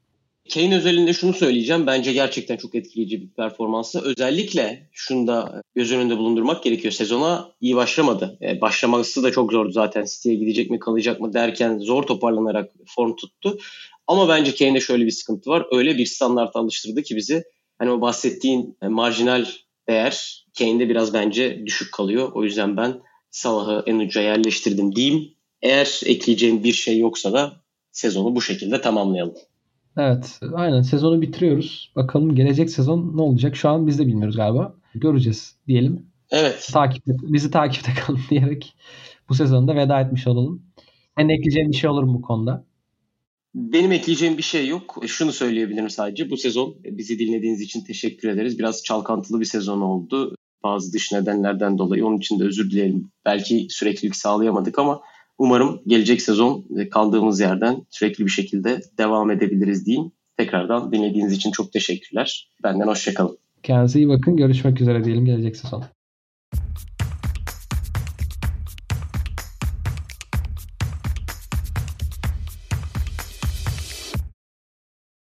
Kane özelinde şunu söyleyeceğim. Bence gerçekten çok etkileyici bir performansı. Özellikle şunu da göz önünde bulundurmak gerekiyor. Sezona iyi başlamadı. E, başlaması da çok zordu zaten. City'ye gidecek mi kalacak mı derken zor toparlanarak form tuttu. Ama bence Kane'de şöyle bir sıkıntı var. Öyle bir standart alıştırdı ki bizi. Hani o bahsettiğin e, marjinal değer Kane'de biraz bence düşük kalıyor. O yüzden ben Salah'ı en uca yerleştirdim diyeyim. Eğer ekleyeceğim bir şey yoksa da sezonu bu şekilde tamamlayalım. Evet aynen sezonu bitiriyoruz. Bakalım gelecek sezon ne olacak? Şu an biz de bilmiyoruz galiba. Göreceğiz diyelim. Evet. Takip, bizi takipte kalın diyerek bu sezonda veda etmiş olalım. En ekleyeceğim bir şey olur mu bu konuda? Benim ekleyeceğim bir şey yok. E, şunu söyleyebilirim sadece. Bu sezon bizi dinlediğiniz için teşekkür ederiz. Biraz çalkantılı bir sezon oldu. Bazı dış nedenlerden dolayı. Onun için de özür dilerim. Belki süreklilik sağlayamadık ama umarım gelecek sezon kaldığımız yerden sürekli bir şekilde devam edebiliriz diyeyim. Tekrardan dinlediğiniz için çok teşekkürler. Benden hoşçakalın. Kendinize iyi bakın. Görüşmek üzere diyelim gelecek sezon.